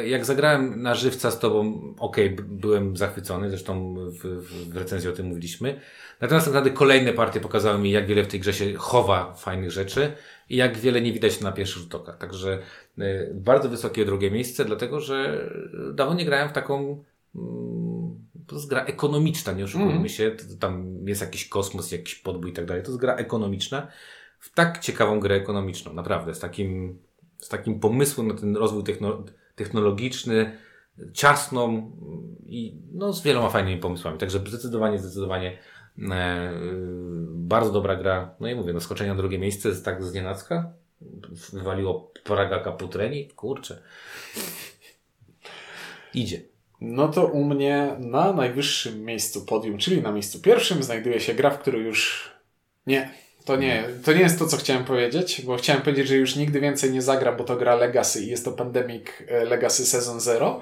jak zagrałem na żywca z tobą, okej, b- byłem zachwycony, zresztą w, w, recenzji o tym mówiliśmy. Natomiast naprawdę kolejne partie pokazały mi, jak wiele w tej grze się chowa fajnych rzeczy i jak wiele nie widać na pierwszy rzut oka. Także e, bardzo wysokie drugie miejsce, dlatego że dawno nie grałem w taką mm, to jest gra ekonomiczna, nie oszukujmy Mhm. się. To, to tam jest jakiś kosmos, jakiś podbój i tak dalej. To jest gra ekonomiczna. W tak ciekawą grę ekonomiczną, naprawdę. Z takim, z takim pomysłem na ten rozwój techno, technologiczny, ciasną i no, z wieloma fajnymi pomysłami. Także zdecydowanie, zdecydowanie e, bardzo dobra gra. No i mówię, no skoczenie na drugie miejsce tak z nienacka. Wywaliło Praga Kaputreni. Kurczę. Idzie. No to u mnie na najwyższym miejscu podium, czyli na miejscu pierwszym, znajduje się gra, w której już. Nie, to nie, to nie jest to, co chciałem powiedzieć, bo chciałem powiedzieć, że już nigdy więcej nie zagra, bo to gra Legacy i jest to Pandemic e, Legacy Season Zero,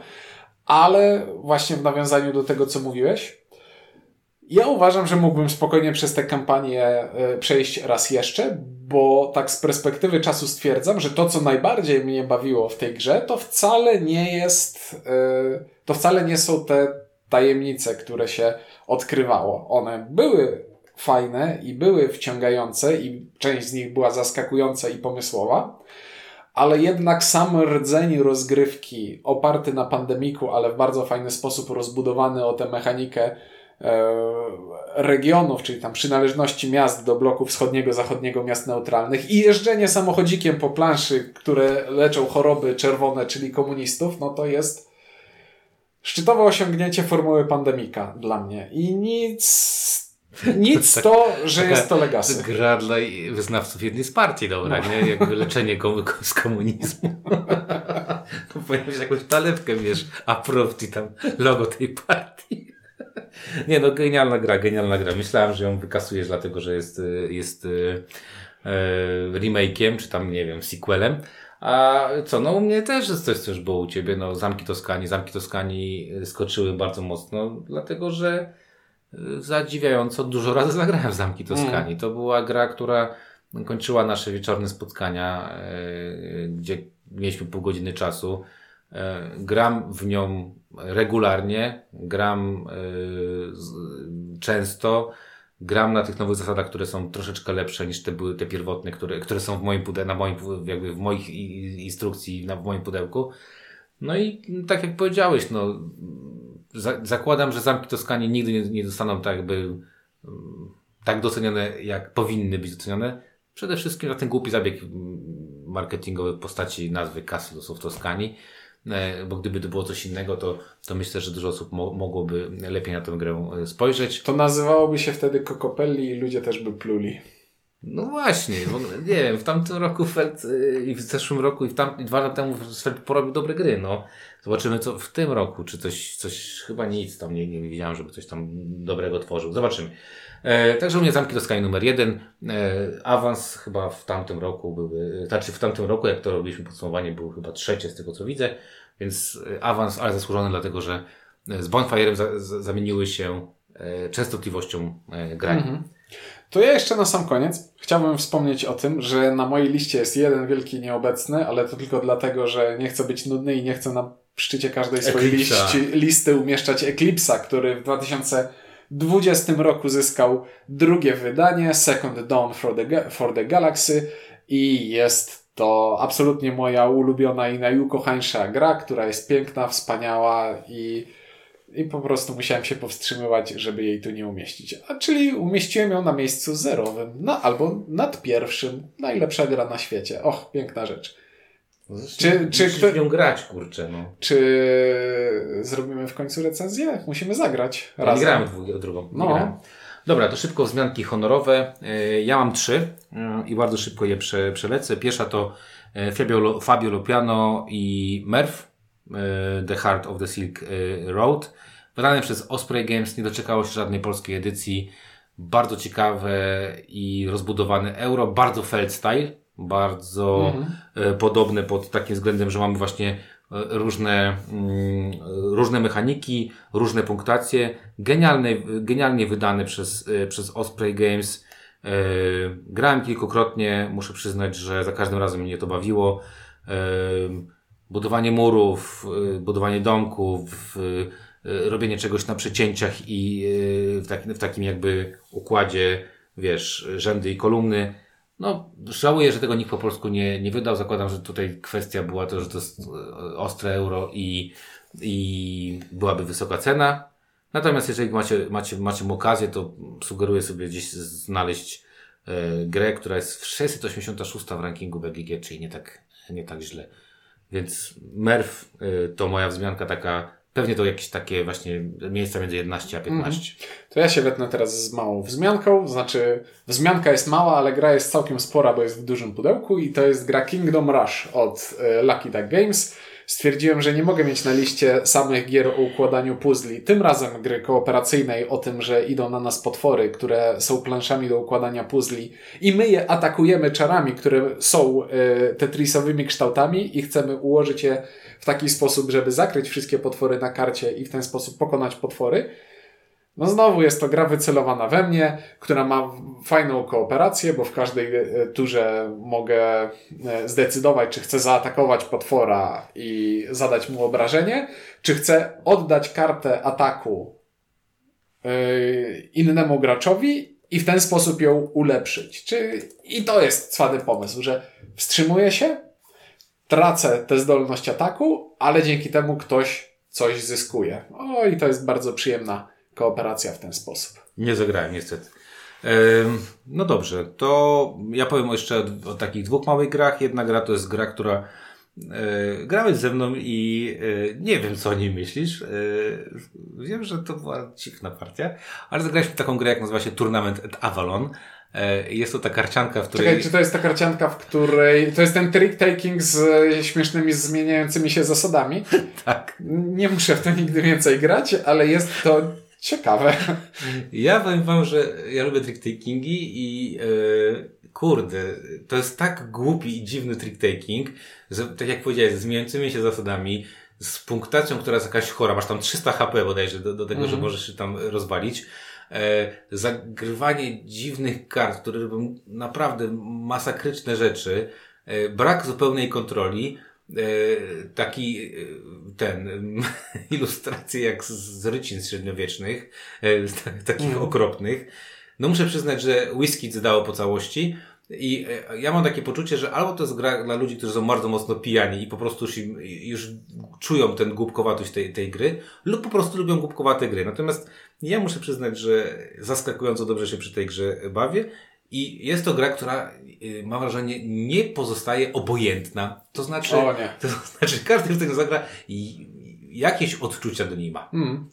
ale właśnie w nawiązaniu do tego, co mówiłeś, ja uważam, że mógłbym spokojnie przez tę kampanię e, przejść raz jeszcze, bo tak z perspektywy czasu stwierdzam, że to, co najbardziej mnie bawiło w tej grze, to wcale nie jest, e, to wcale nie są te tajemnice, które się odkrywało. One były fajne i były wciągające i część z nich była zaskakująca i pomysłowa, ale jednak sam rdzeń rozgrywki oparty na pandemiku, ale w bardzo fajny sposób rozbudowany o tę mechanikę e, regionów, czyli tam przynależności miast do bloku wschodniego, zachodniego, miast neutralnych i jeżdżenie samochodzikiem po planszy, które leczą choroby czerwone, czyli komunistów, no to jest szczytowe osiągnięcie formuły pandemika dla mnie. I nic, nic to, że jest to legacy. Gra dla wyznawców jednej z partii, dobra, No. nie? Jakby leczenie komu- z komunizmu. [LAUGHS] to powinien być jakąś talepkę, wiesz, approved i tam logo tej partii. nie no, genialna gra, genialna gra. Myślałem, że ją wykasujesz dlatego, że jest, jest y, e, remake'iem, czy tam, nie wiem, sequelem. A co, no u mnie też jest coś, co już było u Ciebie, no Zamki Toskanii, Zamki Toskanii skoczyły bardzo mocno, dlatego, że zadziwiająco dużo razy [LAUGHS] zagrałem w Zamki Toskanii. To była gra, która kończyła nasze wieczorne spotkania, e, gdzie mieliśmy pół godziny czasu. Gram w nią regularnie, gram z- często, gram na tych nowych zasadach, które są troszeczkę lepsze niż te były te pierwotne, które, które są w moim pudełku, na moim, jakby w moich instrukcji, na, w moim pudełku. No i tak jak powiedziałeś, no, za, zakładam, że zamki Toskanii nigdy nie, nie zostaną tak jakby mm, tak docenione, jak powinny być docenione. Przede wszystkim za ten głupi zabieg mm, marketingowy w postaci nazwy Castles w Toskanii. E, Bo gdyby to było coś innego, to, to myślę, że dużo osób mo mogłoby lepiej na tę grę e, spojrzeć. To nazywałoby się wtedy Kokopelli i ludzie też by pluli. No właśnie, nie wiem, w tamtym roku Feld y, i w zeszłym roku i, w tam, i dwa lata temu Feld porobił dobre gry, no. Zobaczymy co w tym roku, czy coś, coś chyba nic tam, nie, nie widziałem, żeby coś tam dobrego tworzył. Zobaczymy. E, także u mnie Zamki Toskanii numer jeden. E, awans chyba w tamtym roku były, znaczy w tamtym roku, jak to robiliśmy podsumowanie, był chyba trzecie z tego co widzę, więc e, awans, ale zasłużony dlatego, że e, z Bonfire'em za, za, zamieniły się e, częstotliwością e, grania. Mhm. To ja jeszcze na sam koniec chciałbym wspomnieć o tym, że na mojej liście jest jeden wielki nieobecny, ale to tylko dlatego, że nie chcę być nudny i nie chcę na szczycie każdej swojej liści, listy umieszczać Eclipse'a, który w 2020 roku zyskał drugie wydanie, Second Dawn for the, for the Galaxy i jest to absolutnie moja ulubiona i najukochańsza gra, która jest piękna, wspaniała i i po prostu musiałem się powstrzymywać, żeby jej tu nie umieścić. A czyli umieściłem ją na miejscu zerowym, no, albo nad pierwszym. Najlepsza gra na świecie. Och, piękna rzecz. No czy, czy kto... w nią grać, kurczę, no. Czy zrobimy w końcu recenzję? Musimy zagrać razem. Nie grałem w drugą. No. Dobra, to szybko wzmianki honorowe. E, ja mam trzy e, i bardzo szybko je prze, przelecę. Pierwsza to e, Fabio, Fabio Lopiano i Merv, The Heart of the Silk Road. Wydane przez Osprey Games, nie doczekało się żadnej polskiej edycji. Bardzo ciekawe i rozbudowane euro, bardzo Feld style, bardzo mhm. E, podobne pod takim względem, że mamy właśnie e, różne, mm, różne mechaniki, różne punktacje. Genialne, genialnie wydane przez, e, przez Osprey Games. Grałem kilkukrotnie, muszę przyznać, że za każdym razem mnie to bawiło. Budowanie murów, budowanie domków, Y, robienie czegoś na przecięciach i y, w, w takim jakby układzie, wiesz, rzędy i kolumny. No, żałuję, że tego nikt po polsku nie, nie wydał. Zakładam, że tutaj kwestia była to, że to jest y, ostre euro i, i byłaby wysoka cena. Natomiast jeżeli macie, macie, macie okazję, to sugeruję sobie gdzieś znaleźć e, grę, która jest 686 w rankingu BGG, czyli nie tak, nie tak źle. Więc Merv e, to moja wzmianka taka Pewnie to jakieś takie właśnie miejsca między 11 a 15. Mm. To ja się wetnę teraz z małą wzmianką. Znaczy, wzmianka jest mała, ale gra jest całkiem spora, bo jest w dużym pudełku i to jest gra Kingdom Rush od y, Lucky Duck Games. Stwierdziłem, że nie mogę mieć na liście samych gier o układaniu puzli. Tym razem gry kooperacyjnej o tym, że idą na nas potwory, które są planszami do układania puzli i my je atakujemy czarami, które są y, tetrisowymi kształtami i chcemy ułożyć je w taki sposób, żeby zakryć wszystkie potwory na karcie i w ten sposób pokonać potwory. No znowu jest to gra wycelowana we mnie, która ma fajną kooperację, bo w każdej e, turze mogę e, zdecydować, czy chcę zaatakować potwora i zadać mu obrażenie, czy chcę oddać kartę ataku e, innemu graczowi i w ten sposób ją ulepszyć. Czy... I to jest cwany pomysł, że wstrzymuję się, tracę tę zdolność ataku, ale dzięki temu ktoś coś zyskuje. O, i to jest bardzo przyjemna kooperacja w ten sposób. Nie zagrałem niestety. No dobrze, to ja powiem jeszcze o, takich dwóch małych grach. Jedna gra to jest gra, która e, grałeś ze mną i e, nie wiem, co o niej myślisz. E, wiem, że to była dziwna partia, ale zagraliśmy taką grę, jak nazywa się Tournament at Avalon. Jest to ta karcianka, w której... Czekaj, czy to jest ta karcianka, w której... To jest ten trick-taking z śmiesznymi, zmieniającymi się zasadami? [LAUGHS] tak. Nie muszę w to nigdy więcej grać, ale jest to ciekawe. Ja powiem wam, że ja lubię trick-takingi i yy, kurde, to jest tak głupi i dziwny trick-taking, że tak jak powiedziałeś, z zmieniającymi się zasadami, z punktacją, która jest jakaś chora, masz tam 300 HP bodajże do, do tego, mm -hmm. że mhm. możesz się tam rozwalić e, zagrywanie dziwnych kart, które robią naprawdę masakryczne rzeczy, e, brak zupełnej kontroli, taki e, ten [LAUGHS] ilustracje jak z rycin średniowiecznych, e, takich mm. okropnych. No muszę przyznać, że whisky zdało po całości. I e, ja mam takie poczucie, że albo to jest gra dla ludzi, którzy są bardzo mocno pijani i po prostu już, im, już czują ten głupkowatość tej, tej gry, lub po prostu lubią głupkowate gry. Natomiast ja muszę przyznać, że zaskakująco dobrze się przy tej grze bawię i jest to gra, która y, mam wrażenie nie pozostaje obojętna. To znaczy, to znaczy każdy, kto tego zagra i jakieś odczucia do niej ma. Hmm.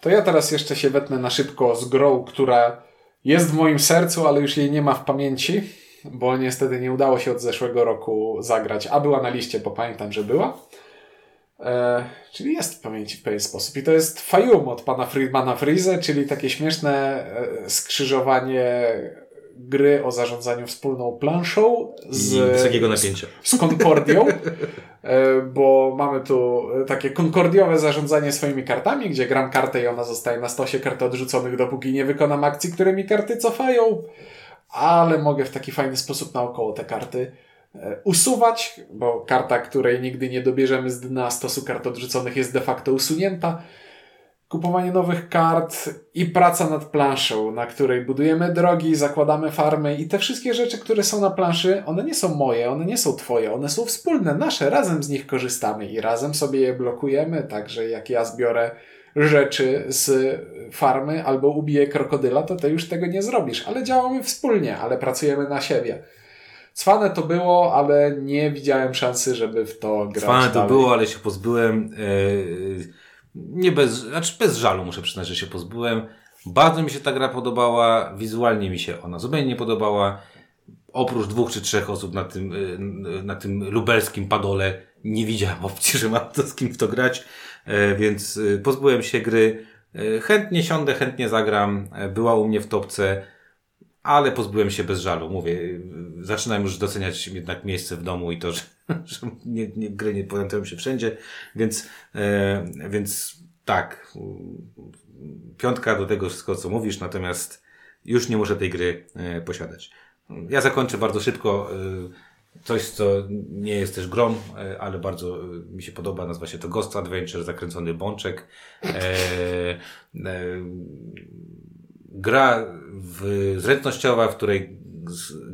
To ja teraz jeszcze się wetnę na szybko z grą, która jest w moim sercu, ale już jej nie ma w pamięci bo niestety nie udało się od zeszłego roku zagrać, a była na liście, bo pamiętam, że była. E, czyli jest w pamięci w pewien sposób. I to jest Fayum od pana Friedmana Frize, czyli takie śmieszne e, skrzyżowanie gry o zarządzaniu wspólną planszą z, wysokiego napięcia. Z Concordią, [LAUGHS] e, bo mamy tu takie konkordiowe zarządzanie swoimi kartami, gdzie gram kartę i ona zostaje na stosie kart odrzuconych, dopóki nie wykonam akcji, które mi karty cofają. ale mogę w taki fajny sposób naokoło te karty e, usuwać, bo karta, której nigdy nie dobierzemy z dna stosu kart odrzuconych jest de facto usunięta. Kupowanie nowych kart i praca nad planszą, na której budujemy drogi, zakładamy farmy i te wszystkie rzeczy, które są na planszy, one nie są moje, one nie są twoje, one są wspólne, nasze, razem z nich korzystamy i razem sobie je blokujemy, także jak ja zbiorę rzeczy z farmy albo ubiję krokodyla, to ty już tego nie zrobisz. Ale działamy wspólnie, ale pracujemy na siebie. Cwane to było, ale nie widziałem szansy, żeby w to grać. Cwane to dalej. było, ale się pozbyłem. Yy, nie bez, znaczy bez żalu muszę przyznać, że się pozbyłem. Bardzo mi się ta gra podobała, wizualnie mi się ona zupełnie nie podobała. Oprócz dwóch czy trzech osób na tym, yy, na tym lubelskim padole nie widziałem opcji, że mam to z kim w to grać, yy, więc yy, pozbyłem się gry. Yy, chętnie siądę, chętnie zagram. Yy, Była u mnie w topce, ale pozbyłem się bez żalu. Mówię, yy, zaczynam już doceniać jednak miejsce w domu i to, że, [LAUGHS] że nie, nie, gry nie pojawiają się wszędzie, więc, e, więc tak, piątka do tego wszystko, co mówisz, natomiast już nie muszę tej gry e, posiadać. Ja zakończę bardzo szybko e, coś, co nie jest też grą, e, ale bardzo e, mi się podoba, nazywa się to Ghost Adventure, zakręcony bączek. E, gra w, zręcznościowa, w której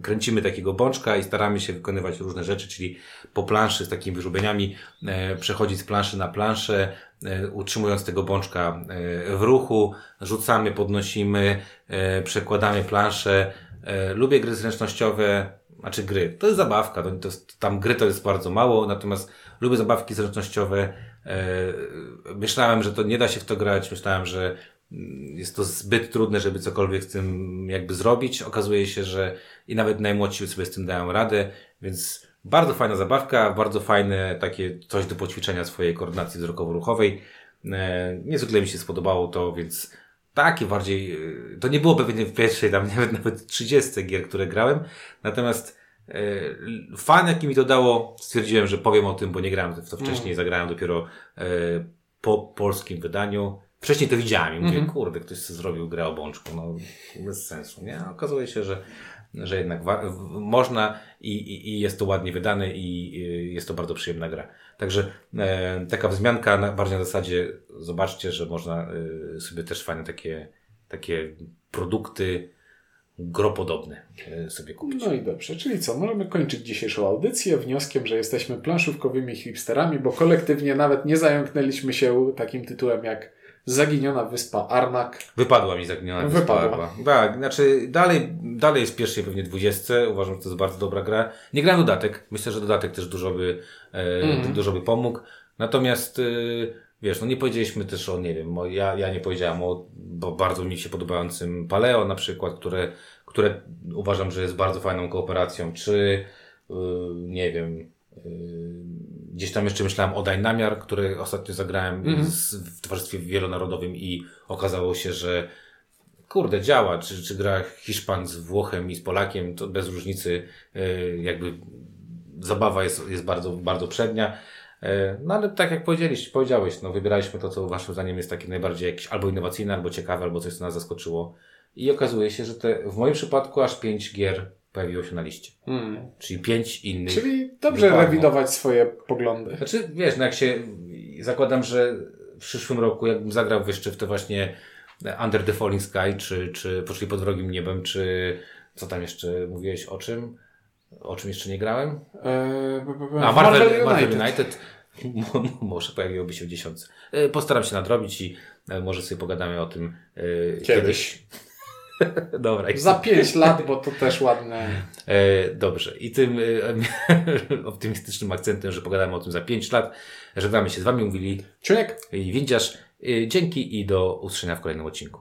kręcimy takiego bączka i staramy się wykonywać różne rzeczy, czyli po planszy z takimi wyżubieniami e, przechodzić z planszy na planszę, e, utrzymując tego bączka e, w ruchu, rzucamy, podnosimy, e, przekładamy planszę. E, lubię gry zręcznościowe, znaczy gry, to jest zabawka, to, to tam gry to jest bardzo mało, natomiast lubię zabawki zręcznościowe. E, myślałem, że to nie da się w to grać, myślałem, że jest to zbyt trudne, żeby cokolwiek z tym jakby zrobić. Okazuje się, że i nawet najmłodsi sobie z tym dają radę, więc bardzo fajna zabawka, bardzo fajne takie coś do poćwiczenia swojej koordynacji wzrokowo-ruchowej. E, Niezwykle mi się spodobało to, więc takie bardziej, e, to nie było pewnie w pierwszej, tam [LAUGHS] nawet, nawet 30 gier, które grałem, natomiast e, fan, jaki mi to dało, stwierdziłem, że powiem o tym, bo nie grałem w to wcześniej, zagrałem dopiero po polskim wydaniu. Wcześniej to widziałem i mówię, kurde, ktoś sobie zrobił grę o bączku, no bez sensu, nie? A okazuje się, że, że jednak można i, i, i jest to ładnie wydane i i jest to bardzo przyjemna gra. Także e, taka wzmianka na, bardziej na zasadzie, zobaczcie, że można e, sobie też fajne takie, takie produkty gropodobne e, sobie kupić. No i dobrze, czyli co, możemy kończyć dzisiejszą audycję wnioskiem, że jesteśmy planszówkowymi hipsterami, bo kolektywnie nawet nie zająknęliśmy się takim tytułem jak Zaginiona Wyspa Arnak. Wypadła mi zaginiona Wypadła. wyspa. Tak, znaczy dalej, dalej jest pierwszej pewnie 20. Uważam, że to jest bardzo dobra gra. Nie grałem dodatek. Myślę, że dodatek też dużo by, e, dużo by pomógł. Natomiast, e, wiesz, no nie powiedzieliśmy też o, nie wiem, o, ja, ja nie powiedziałem o bo bardzo mi się podobającym Paleo na przykład, które, które uważam, że jest bardzo fajną kooperacją, czy, e, nie wiem, e, Gdzieś tam jeszcze myślałem o Dynamiar, który ostatnio zagrałem z, w towarzystwie wielonarodowym i okazało się, że kurde, działa. Czy, czy gra Hiszpan z Włochem i z Polakiem, to bez różnicy, e, jakby zabawa jest, jest bardzo, bardzo przednia. E, No ale tak jak powiedzieliście, powiedziałeś, no wybieraliśmy to, co waszym zdaniem jest takie najbardziej jakieś albo innowacyjne, albo ciekawe, albo coś, co nas zaskoczyło. I okazuje się, że te, w moim przypadku aż pięć gier pojawiło się na liście. Hmm. Czyli pięć innych. Czyli dobrze Wypadło. rewidować swoje poglądy. Znaczy, wiesz, no jak się, zakładam, że w przyszłym roku, jakbym zagrał jeszcze w te właśnie Under the Falling Sky, czy, czy Poszli pod wrogim niebem, czy co tam jeszcze mówiłeś, o czym? O czym jeszcze nie grałem? Eee, A, Marvel Marvel, Marvel United. United. Mo- Może pojawiłoby się w dziesiątce. E, Postaram się nadrobić i e, może sobie pogadamy o tym e, Kiedyś. [LAUGHS] Dobra. Za pięć lat, bo to też ładne. E, dobrze. I tym e, [LAUGHS] optymistycznym akcentem, że pogadamy o tym za 5 lat, żegnamy się z Wami, mówili Czuniek? i Windziarz. E, Dzięki i do usłyszenia w kolejnym odcinku.